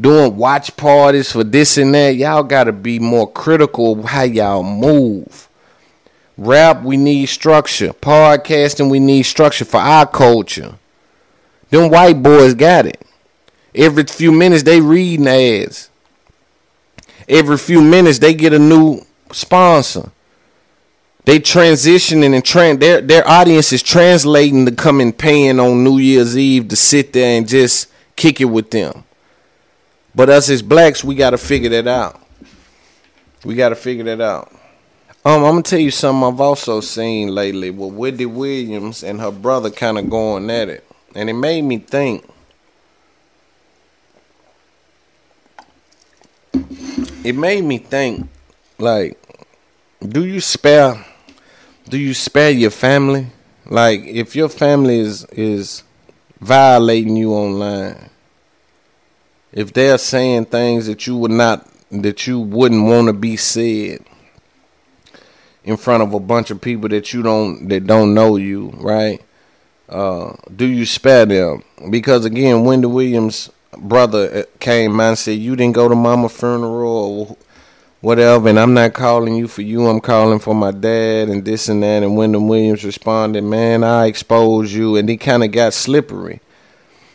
doing watch parties for this and that. Y'all got to be more critical of how y'all move. Rap, we need structure. Podcasting, we need structure for our culture. Them white boys got it. Every few minutes they reading ads. Every few minutes they get a new sponsor. They transitioning and trans their their audience is translating to coming paying on New Year's Eve to sit there and just kick it with them. But us as blacks, we gotta figure that out. We gotta figure that out. Um, I'm gonna tell you something I've also seen lately with Wendy Williams and her brother kind of going at it, and it made me think. It made me think, like, do you spare, do you spare your family? Like, if your family is is violating you online, if they're saying things that you would not, that you wouldn't want to be said in front of a bunch of people that you don't that don't know you, right? Uh, do you spare them? Because again, Wendy Williams' brother uh, came and said, "You didn't go to mama funeral or whatever, and I'm not calling you for you. I'm calling for my dad and this and that." And Wendy Williams responded, "Man, I exposed you," and he kind of got slippery.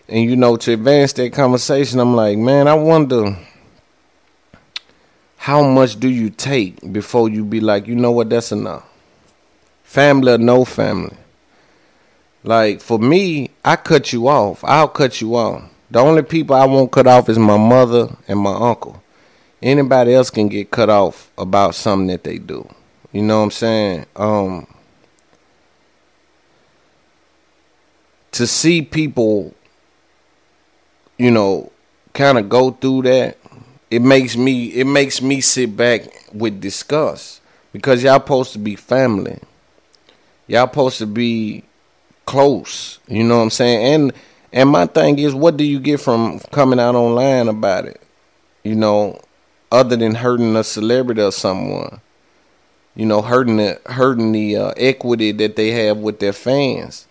And you know, to advance that conversation, I'm like, man, I wonder how much do you take before you be like, you know what, that's enough. Family or no family. Like for me, I cut you off. I'll cut you off. The only people I won't cut off is my mother and my uncle. Anybody else can get cut off about something that they do. You know what I'm saying? Um to see people you know, kind of go through that, it makes me it makes me sit back with disgust because y'all supposed to be family. Y'all supposed to be close. You know what I'm saying? And and my thing is, what do you get from coming out online about it? You know, other than hurting a celebrity or someone. You know, hurting the hurting the uh, equity that they have with their fans.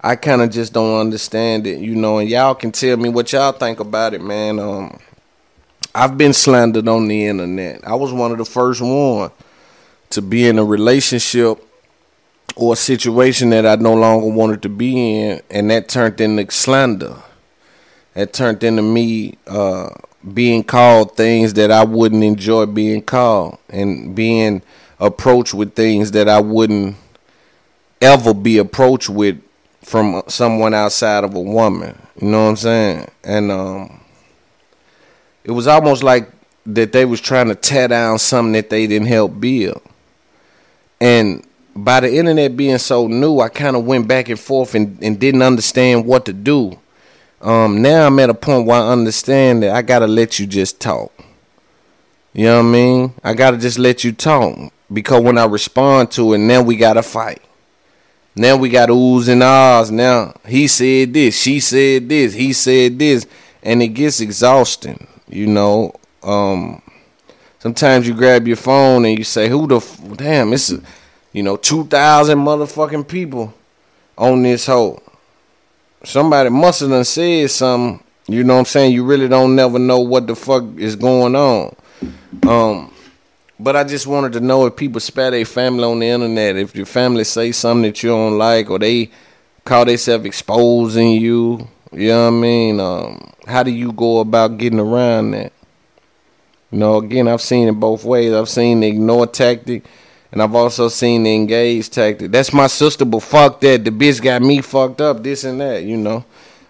I kind of just don't understand it, you know. And y'all can tell me what y'all think about it, man. Um, I've been slandered on the internet. I was one of the first one to be in a relationship or a situation that I no longer wanted to be in, and that turned into slander. That turned into me uh, being called things that I wouldn't enjoy being called, and being approached with things that I wouldn't ever be approached with from someone outside of a woman. You know what I'm saying? And um, it was almost like that they was trying to tear down something that they didn't help build. And by the internet being so new, I kind of went back and forth and, and didn't understand what to do. Um, now I'm at a point where I understand that I gotta let you just talk. You know what I mean? I gotta just let you talk because when I respond to it, now we gotta fight. Now we got oohs and ahs. Now he said this, she said this, he said this, and it gets exhausting. You know, um, sometimes you grab your phone and you say, "Who the f- damn? It's you know two thousand motherfucking people on this hoe." Somebody must have done said something. You know what I'm saying? You really don't never know what the fuck is going on. Um, but I just wanted to know if people spare their family on the internet, if your family say something that you don't like, or they call themselves exposing you. You know what I mean? Um, how do you go about getting around that? You know, again, I've seen it both ways. I've seen the ignore tactic, and I've also seen the engage tactic. That's my sister, but fuck that. The bitch got me fucked up, this and that, you know.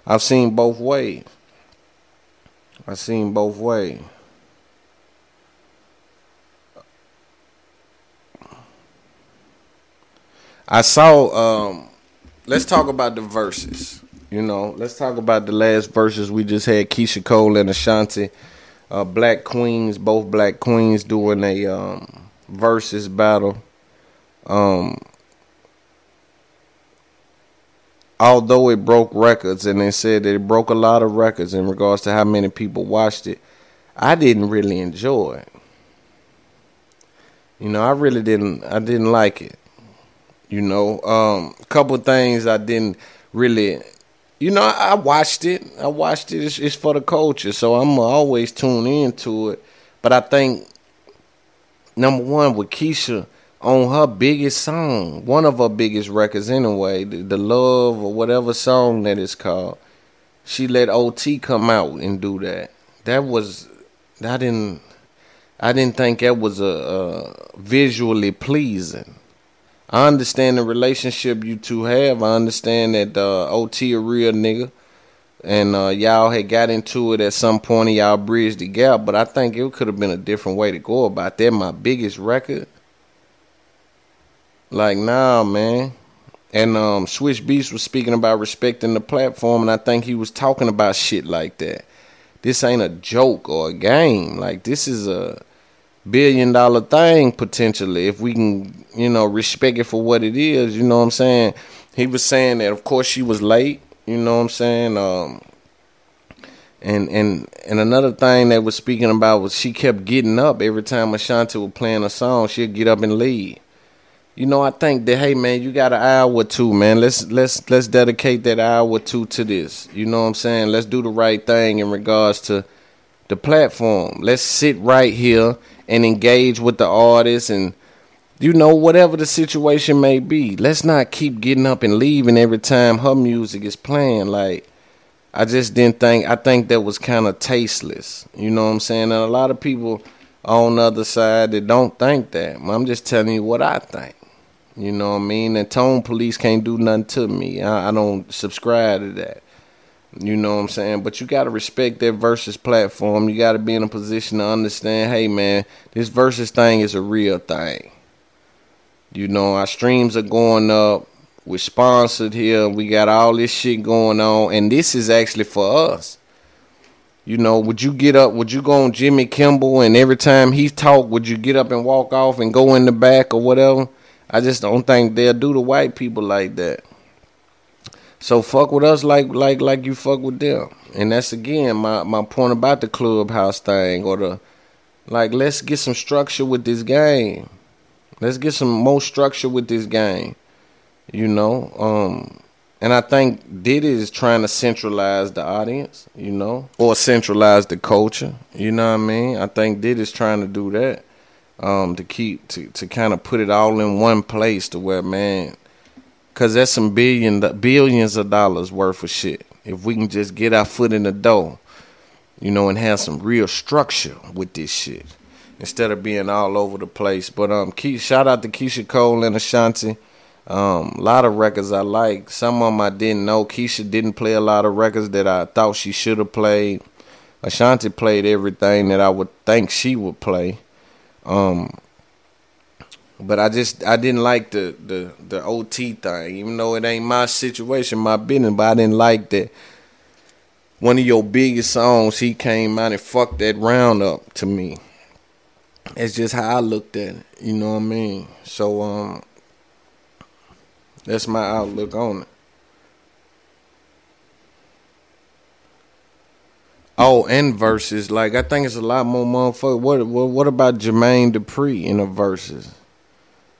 I've seen both ways. I've seen both ways. I saw. Um, let's talk about the Verzuz. You know, let's talk about the last Verzuz we just had. Keyshia Cole and Ashanti, uh, Black Queens, both Black Queens doing a um, Verzuz battle. Um, although it broke records, and they said that it broke a lot of records in regards to how many people watched it, I didn't really enjoy it. You know, I really didn't. I didn't like it. You know, um, a couple things I didn't really. You know, I, I watched it. I watched it. It's, it's, for the culture, so I'm always tune into it. But I think number one with Keyshia on her biggest song, one of her biggest records anyway, the, the Love or whatever song that is called. She let OT come out and do that. That was I didn't I didn't think that was a, a visually pleasing. I understand the relationship you two have. I understand that uh, OT a real nigga, and uh, y'all had got into it at some point and y'all bridged the gap. But I think it could have been a different way to go about that. My biggest record, like nah, man. And um, Swizz Beatz was speaking about respecting the platform, and I think he was talking about shit like that. This ain't a joke or a game. Like this is a billion dollar thing potentially if we can, you know, respect it for what it is. You know what I'm saying? He was saying that, of course, she was late. You know what I'm saying? Um, and and and another thing that was speaking about was she kept getting up every time Ashanti was playing a song. She'd get up and leave you know, I think that hey man, you got an hour or two, man. Let's let's let's dedicate that hour or two to this. You know what I'm saying? Let's do the right thing in regards to the platform. Let's sit right here and engage with the artists and you know whatever the situation may be. Let's not keep getting up and leaving every time her music is playing. Like I just didn't think I think that was kind of tasteless. You know what I'm saying? And a lot of people on the other side that don't think that. I'm just telling you what I think. You know what I mean? And tone police can't do nothing to me. I, I don't subscribe to that. You know what I'm saying? But you got to respect that Verzuz platform. You got to be in a position to understand, hey man, this Verzuz thing is a real thing. You know, our streams are going up. We're sponsored here. We got all this shit going on. And this is actually for us. You know, would you get up? Would you go on Jimmy Kimmel and every time he talk, would you get up and walk off and go in the back or whatever? I just don't think they'll do the white people like that. So fuck with us like like like you fuck with them. And that's again my, my point about the clubhouse thing or the like let's get some structure with this game. Let's get some more structure with this game. You know? Um and I think Diddy is trying to centralize the audience, you know, or centralize the culture. You know what I mean? I think Diddy is trying to do that um, to keep to, to kind of put it all in one place to where man, cause that's some billion billions of dollars worth of shit. If we can just get our foot in the door, you know, and have some real structure with this shit instead of being all over the place. But um, Ke- shout out to Keyshia Cole and Ashanti. Um, a lot of records I like. Some of them I didn't know. Keisha didn't play a lot of records that I thought she should have played. Ashanti played everything that I would think she would play. Um, but I just I didn't like the the the OT thing, even though it ain't my situation, my business. But I didn't like that. One of your biggest songs, he came out and fucked that round up to me. It's just how I looked at it. You know what I mean? So um, that's my outlook on it. Oh, and Verzuz. Like I think it's a lot more motherfucker. What what what about Jermaine Dupri in the Verzuz?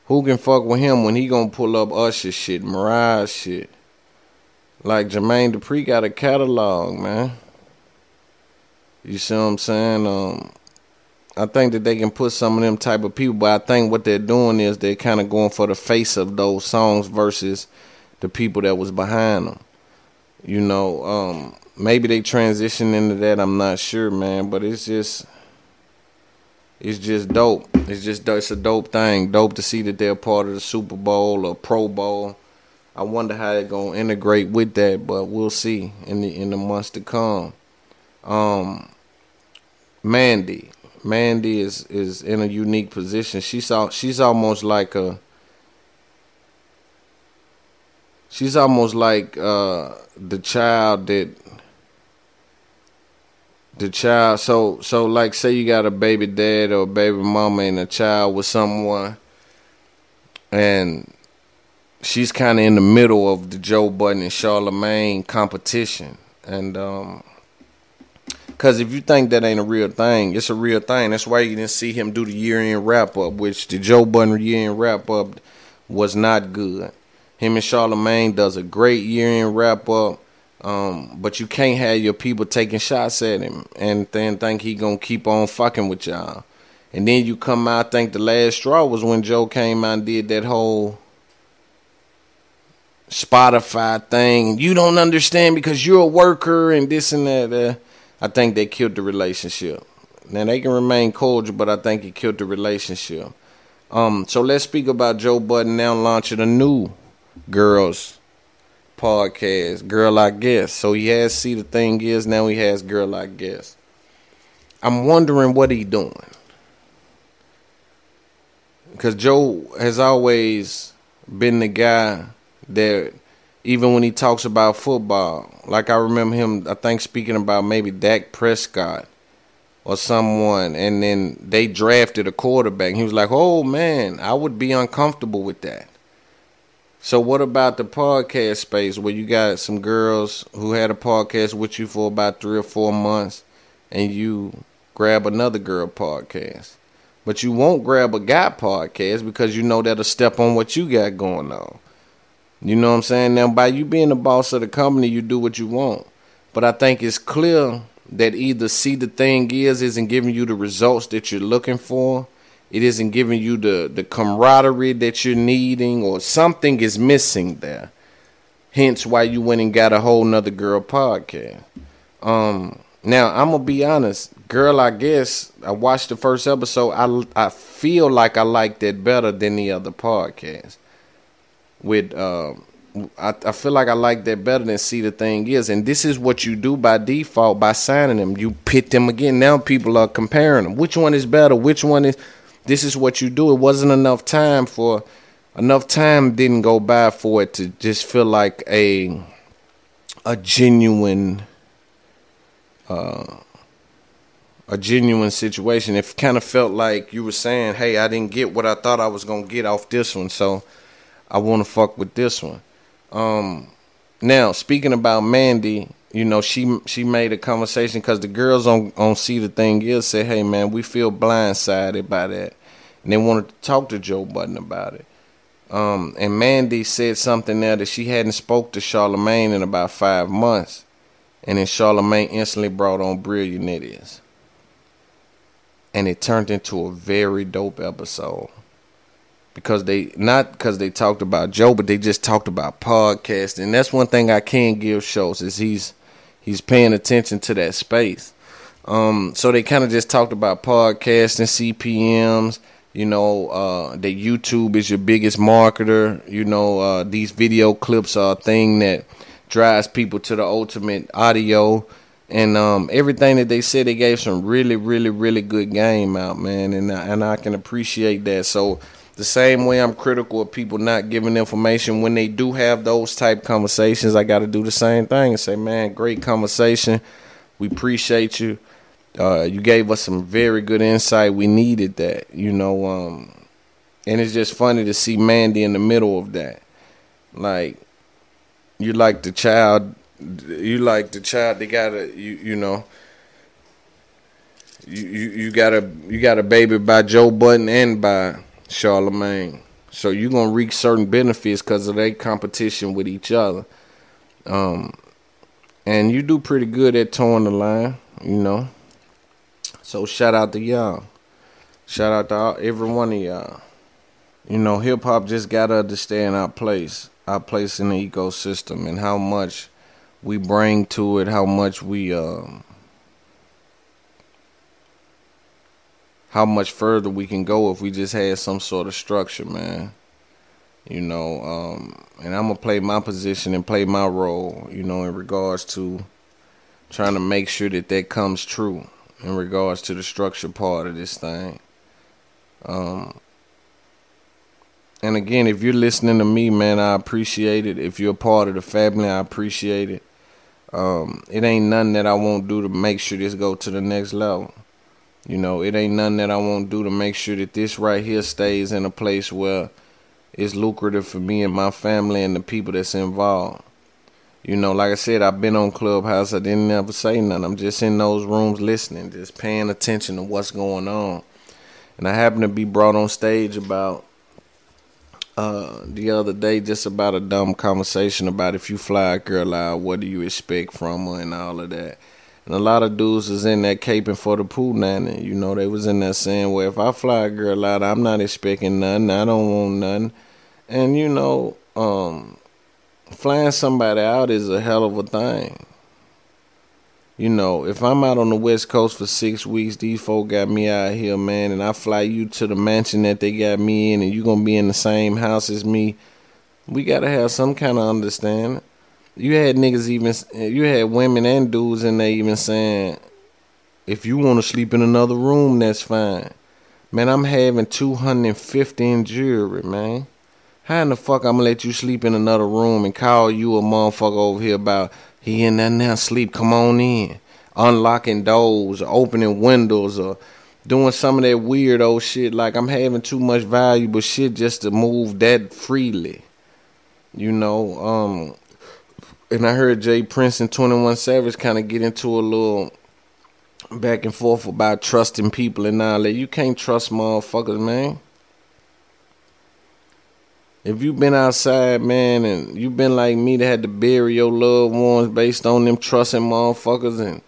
Who can fuck with him when he gonna pull up Usher shit, Mariah shit? Like Jermaine Dupri got a catalog, man. You see what I'm saying? Um, I think that they can put some of them type of people, but I think what they're doing is they're kind of going for the face of those songs versus the people that was behind them. You know, um, maybe they transition into that. I'm not sure, man. But it's just, it's just dope. It's just it's a dope thing. Dope to see that they're part of the Super Bowl or Pro Bowl. I wonder how they're gonna integrate with that, but we'll see in the in the months to come. Um, Mandy, Mandy is is in a unique position. She's all, she's almost like a she's almost like uh, the child that the child so so like say you got a baby dad or baby mama and a child with someone and she's kind of in the middle of the Joe Budden and Charlamagne competition and um Cause if you think that ain't a real thing, it's a real thing. That's why you didn't see him do the year end wrap up, which the Joe Budden year end wrap up was not good. Him and Charlamagne does a great year end wrap up. Um, but you can't have your people taking shots at him and then think he gonna keep on fucking with y'all. And then you come out, I think the last straw was when Joe came out and did that whole Spotify thing. You don't understand because you're a worker and this and that. Uh, I think they killed the relationship. Now they can remain cordial, but I think it killed the relationship. Um, so let's speak about Joe Budden now launching a new girls podcast, Girl I Guess. So he has See the Thing Is, now he has Girl I Guess. I'm wondering what he doing. Because Joe has always been the guy that even when he talks about football, like I remember him, I think speaking about maybe Dak Prescott or someone, and then they drafted a quarterback. He was like, "Oh man, I would be uncomfortable with that." So what about the podcast space where you got some girls who had a podcast with you for about three or four months, and you grab another girl podcast, but you won't grab a guy podcast because you know that'll step on what you got going on. You know what I'm saying? Now, by you being the boss of the company, you do what you want. But I think it's clear that either see the thing is isn't giving you the results that you're looking for, it isn't giving you the the camaraderie that you're needing, or something is missing there. Hence, why you went and got a whole nother girl podcast. Um, now I'm gonna be honest, girl. I guess I watched the first episode. I I feel like I liked it better than the other podcast with uh, I, I feel like I like that better than see the thing is, and this is what you do by default by signing them. You pit them again. Now people are comparing them. Which one is better? Which one is? This is what you do. It wasn't enough time for enough time didn't go by for it to just feel like a a genuine uh a genuine situation. It kind of felt like you were saying, "Hey, I didn't get what I thought I was gonna get off this one, so I want to fuck with this one." Um, now speaking about Mandy, you know she she made a conversation because the girls on on see the thing is say, "Hey man, we feel blindsided by that," and they wanted to talk to Joe Budden about it. Um, and Mandy said something there that she hadn't spoke to Charlamagne in about five months, and then Charlamagne instantly brought on Brilliant Idiots, and it turned into a very dope episode because they not because they talked about Joe, but they just talked about podcasting. That's one thing I can give shows is he's he's paying attention to that space. Um, so they kind of just talked about podcasting, CPMS. You know, uh, that YouTube is your biggest marketer. You know, uh, these video clips are a thing that drives people to the ultimate audio. And um, everything that they said, they gave some really, really, really good game out, man. And and I can appreciate that. So the same way I'm critical of people not giving information when they do have those type conversations, I got to do the same thing and say, man, great conversation. We appreciate you. Uh, you gave us some very good insight. We needed that, you know. Um, and it's just funny to see Mandy in the middle of that. Like, you like the child, you like the child. They gotta, you you know. You, you, you got a you got a baby by Joe Budden and by Charlamagne. So you're gonna reap certain benefits because of their competition with each other. Um, and you do pretty good at towing the line, you know. So shout out to y'all. Shout out to all, every one of y'all. You know, hip hop just gotta understand our place, our place in the ecosystem, and how much we bring to it, how much we um, how much further we can go if we just had some sort of structure, man. You know, um, and I'm gonna play my position and play my role, you know, in regards to trying to make sure that that comes true in regards to the structure part of this thing. Um, and again, if you're listening to me, man, I appreciate it. If you're a part of the family, I appreciate it. Um, it ain't nothing that I won't do to make sure this go to the next level. You know, it ain't nothing that I won't do to make sure that this right here stays in a place where it's lucrative for me and my family and the people that's involved. You know, like I said, I've been on Clubhouse. I didn't ever say nothing. I'm just in those rooms listening, just paying attention to what's going on. And I happened to be brought on stage about uh, the other day, just about a dumb conversation about if you fly a girl out, what do you expect from her and all of that. And a lot of dudes is in that caping for the pool nanny. You know, they was in that saying, well, if I fly a girl out, I'm not expecting nothing. I don't want nothing. And, you know, um, flying somebody out is a hell of a thing. You know, if I'm out on the West Coast for six weeks, these folk got me out here, man, and I fly you to the mansion that they got me in, and you gonna be in the same house as me. We gotta have some kind of understanding. You had niggas even, you had women and dudes in there even saying, if you want to sleep in another room, that's fine. Man, I'm having 250 in jewelry, man. How in the fuck I'm gonna let you sleep in another room and call you a motherfucker over here about he in there now sleep, come on in. Unlocking doors, or opening windows, or doing some of that weird old shit. Like I'm having too much valuable shit just to move that freely. You know, um and I heard J. Prince and 21 Savage kind of get into a little back and forth about trusting people and all that. You can't trust motherfuckers, man. If you've been outside, man, and you've been like me that had to bury your loved ones based on them trusting motherfuckers and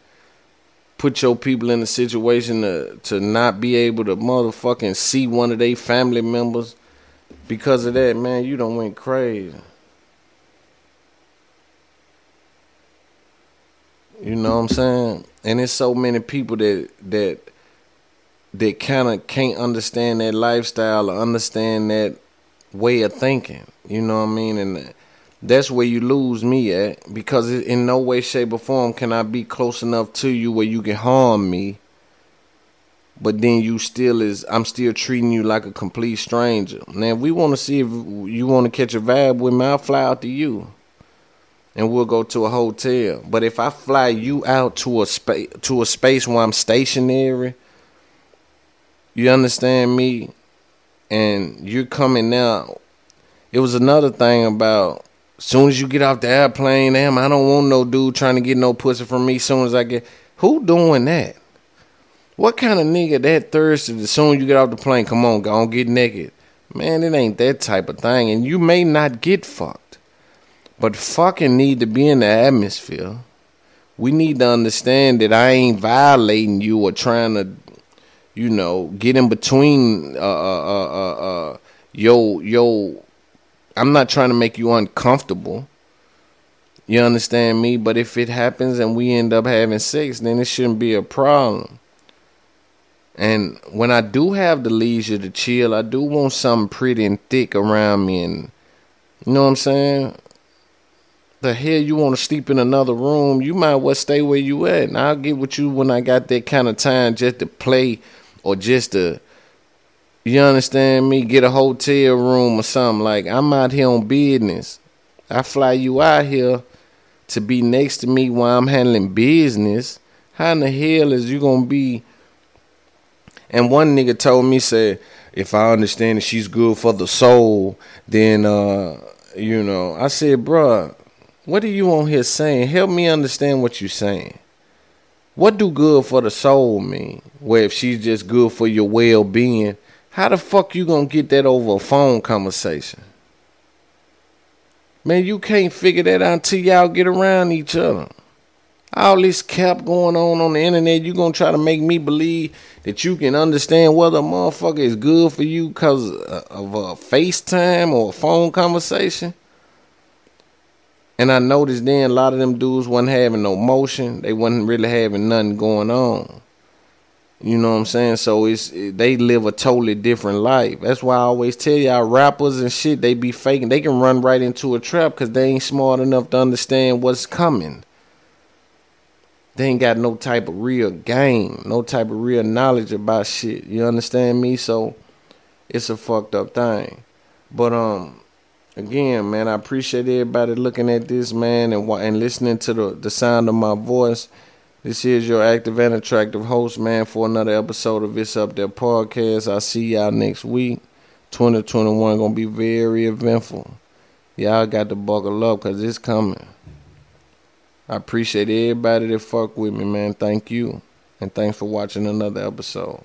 put your people in a situation to to not be able to motherfucking see one of their family members because of that, man, you don't went crazy. You know what I'm saying? And there's so many people that that that kind of can't understand that lifestyle or understand that way of thinking. You know what I mean? And that's where you lose me at because in no way, shape, or form can I be close enough to you where you can harm me. But then you still is I'm still treating you like a complete stranger. Now, if we want to see if you want to catch a vibe with me, I'll fly out to you and we'll go to a hotel. But if I fly you out to a space to a space where I'm stationary, you understand me, and you're coming out. It was another thing about soon as you get off the airplane, damn, I don't want no dude trying to get no pussy from me. Soon as I get, who doing that? What kind of nigga that thirsty? As soon as you get off the plane, come on, go on, get naked. Man, it ain't that type of thing, and you may not get fucked. But fucking need to be in the atmosphere. We need to understand that I ain't violating you or trying to, you know, get in between uh uh uh uh, uh yo yo I'm not trying to make you uncomfortable. You understand me? But if it happens and we end up having sex, then it shouldn't be a problem. And when I do have the leisure to chill, I do want something pretty and thick around me and you know what I'm saying? The hell you want to sleep in another room, you might well stay where you at. And I'll get with you when I got that kind of time just to play or just to, you understand me, get a hotel room or something. Like, I'm out here on business. I fly you out here to be next to me while I'm handling business. How in the hell is you going to be? And one nigga told me, said, if I understand that she's good for the soul, then, uh, you know, I said, bruh, what are you on here saying? Help me understand what you're saying. What do good for the soul mean? Where if she's just good for your well being, how the fuck you gonna get that over a phone conversation? Man, you can't figure that out until y'all get around each other. All this cap going on on the internet, you gonna try to make me believe that you can understand whether a motherfucker is good for you because of a FaceTime or a phone conversation? And I noticed then a lot of them dudes wasn't having no motion. They wasn't really having nothing going on. You know what I'm saying? So it's they live a totally different life. That's why I always tell y'all rappers and shit they be faking. They can run right into a trap because they ain't smart enough to understand what's coming. They ain't got no type of real game, no type of real knowledge about shit. You understand me? So it's a fucked up thing. But um, again, man, I appreciate everybody looking at this, man, and and listening to the the sound of my voice. This is your active and attractive host, man, for another episode of It's Up There podcast. I'll see y'all next week. 2021 gonna be very eventful. Y'all got to buckle up because it's coming. I appreciate everybody that fuck with me, man. Thank you. And thanks for watching another episode.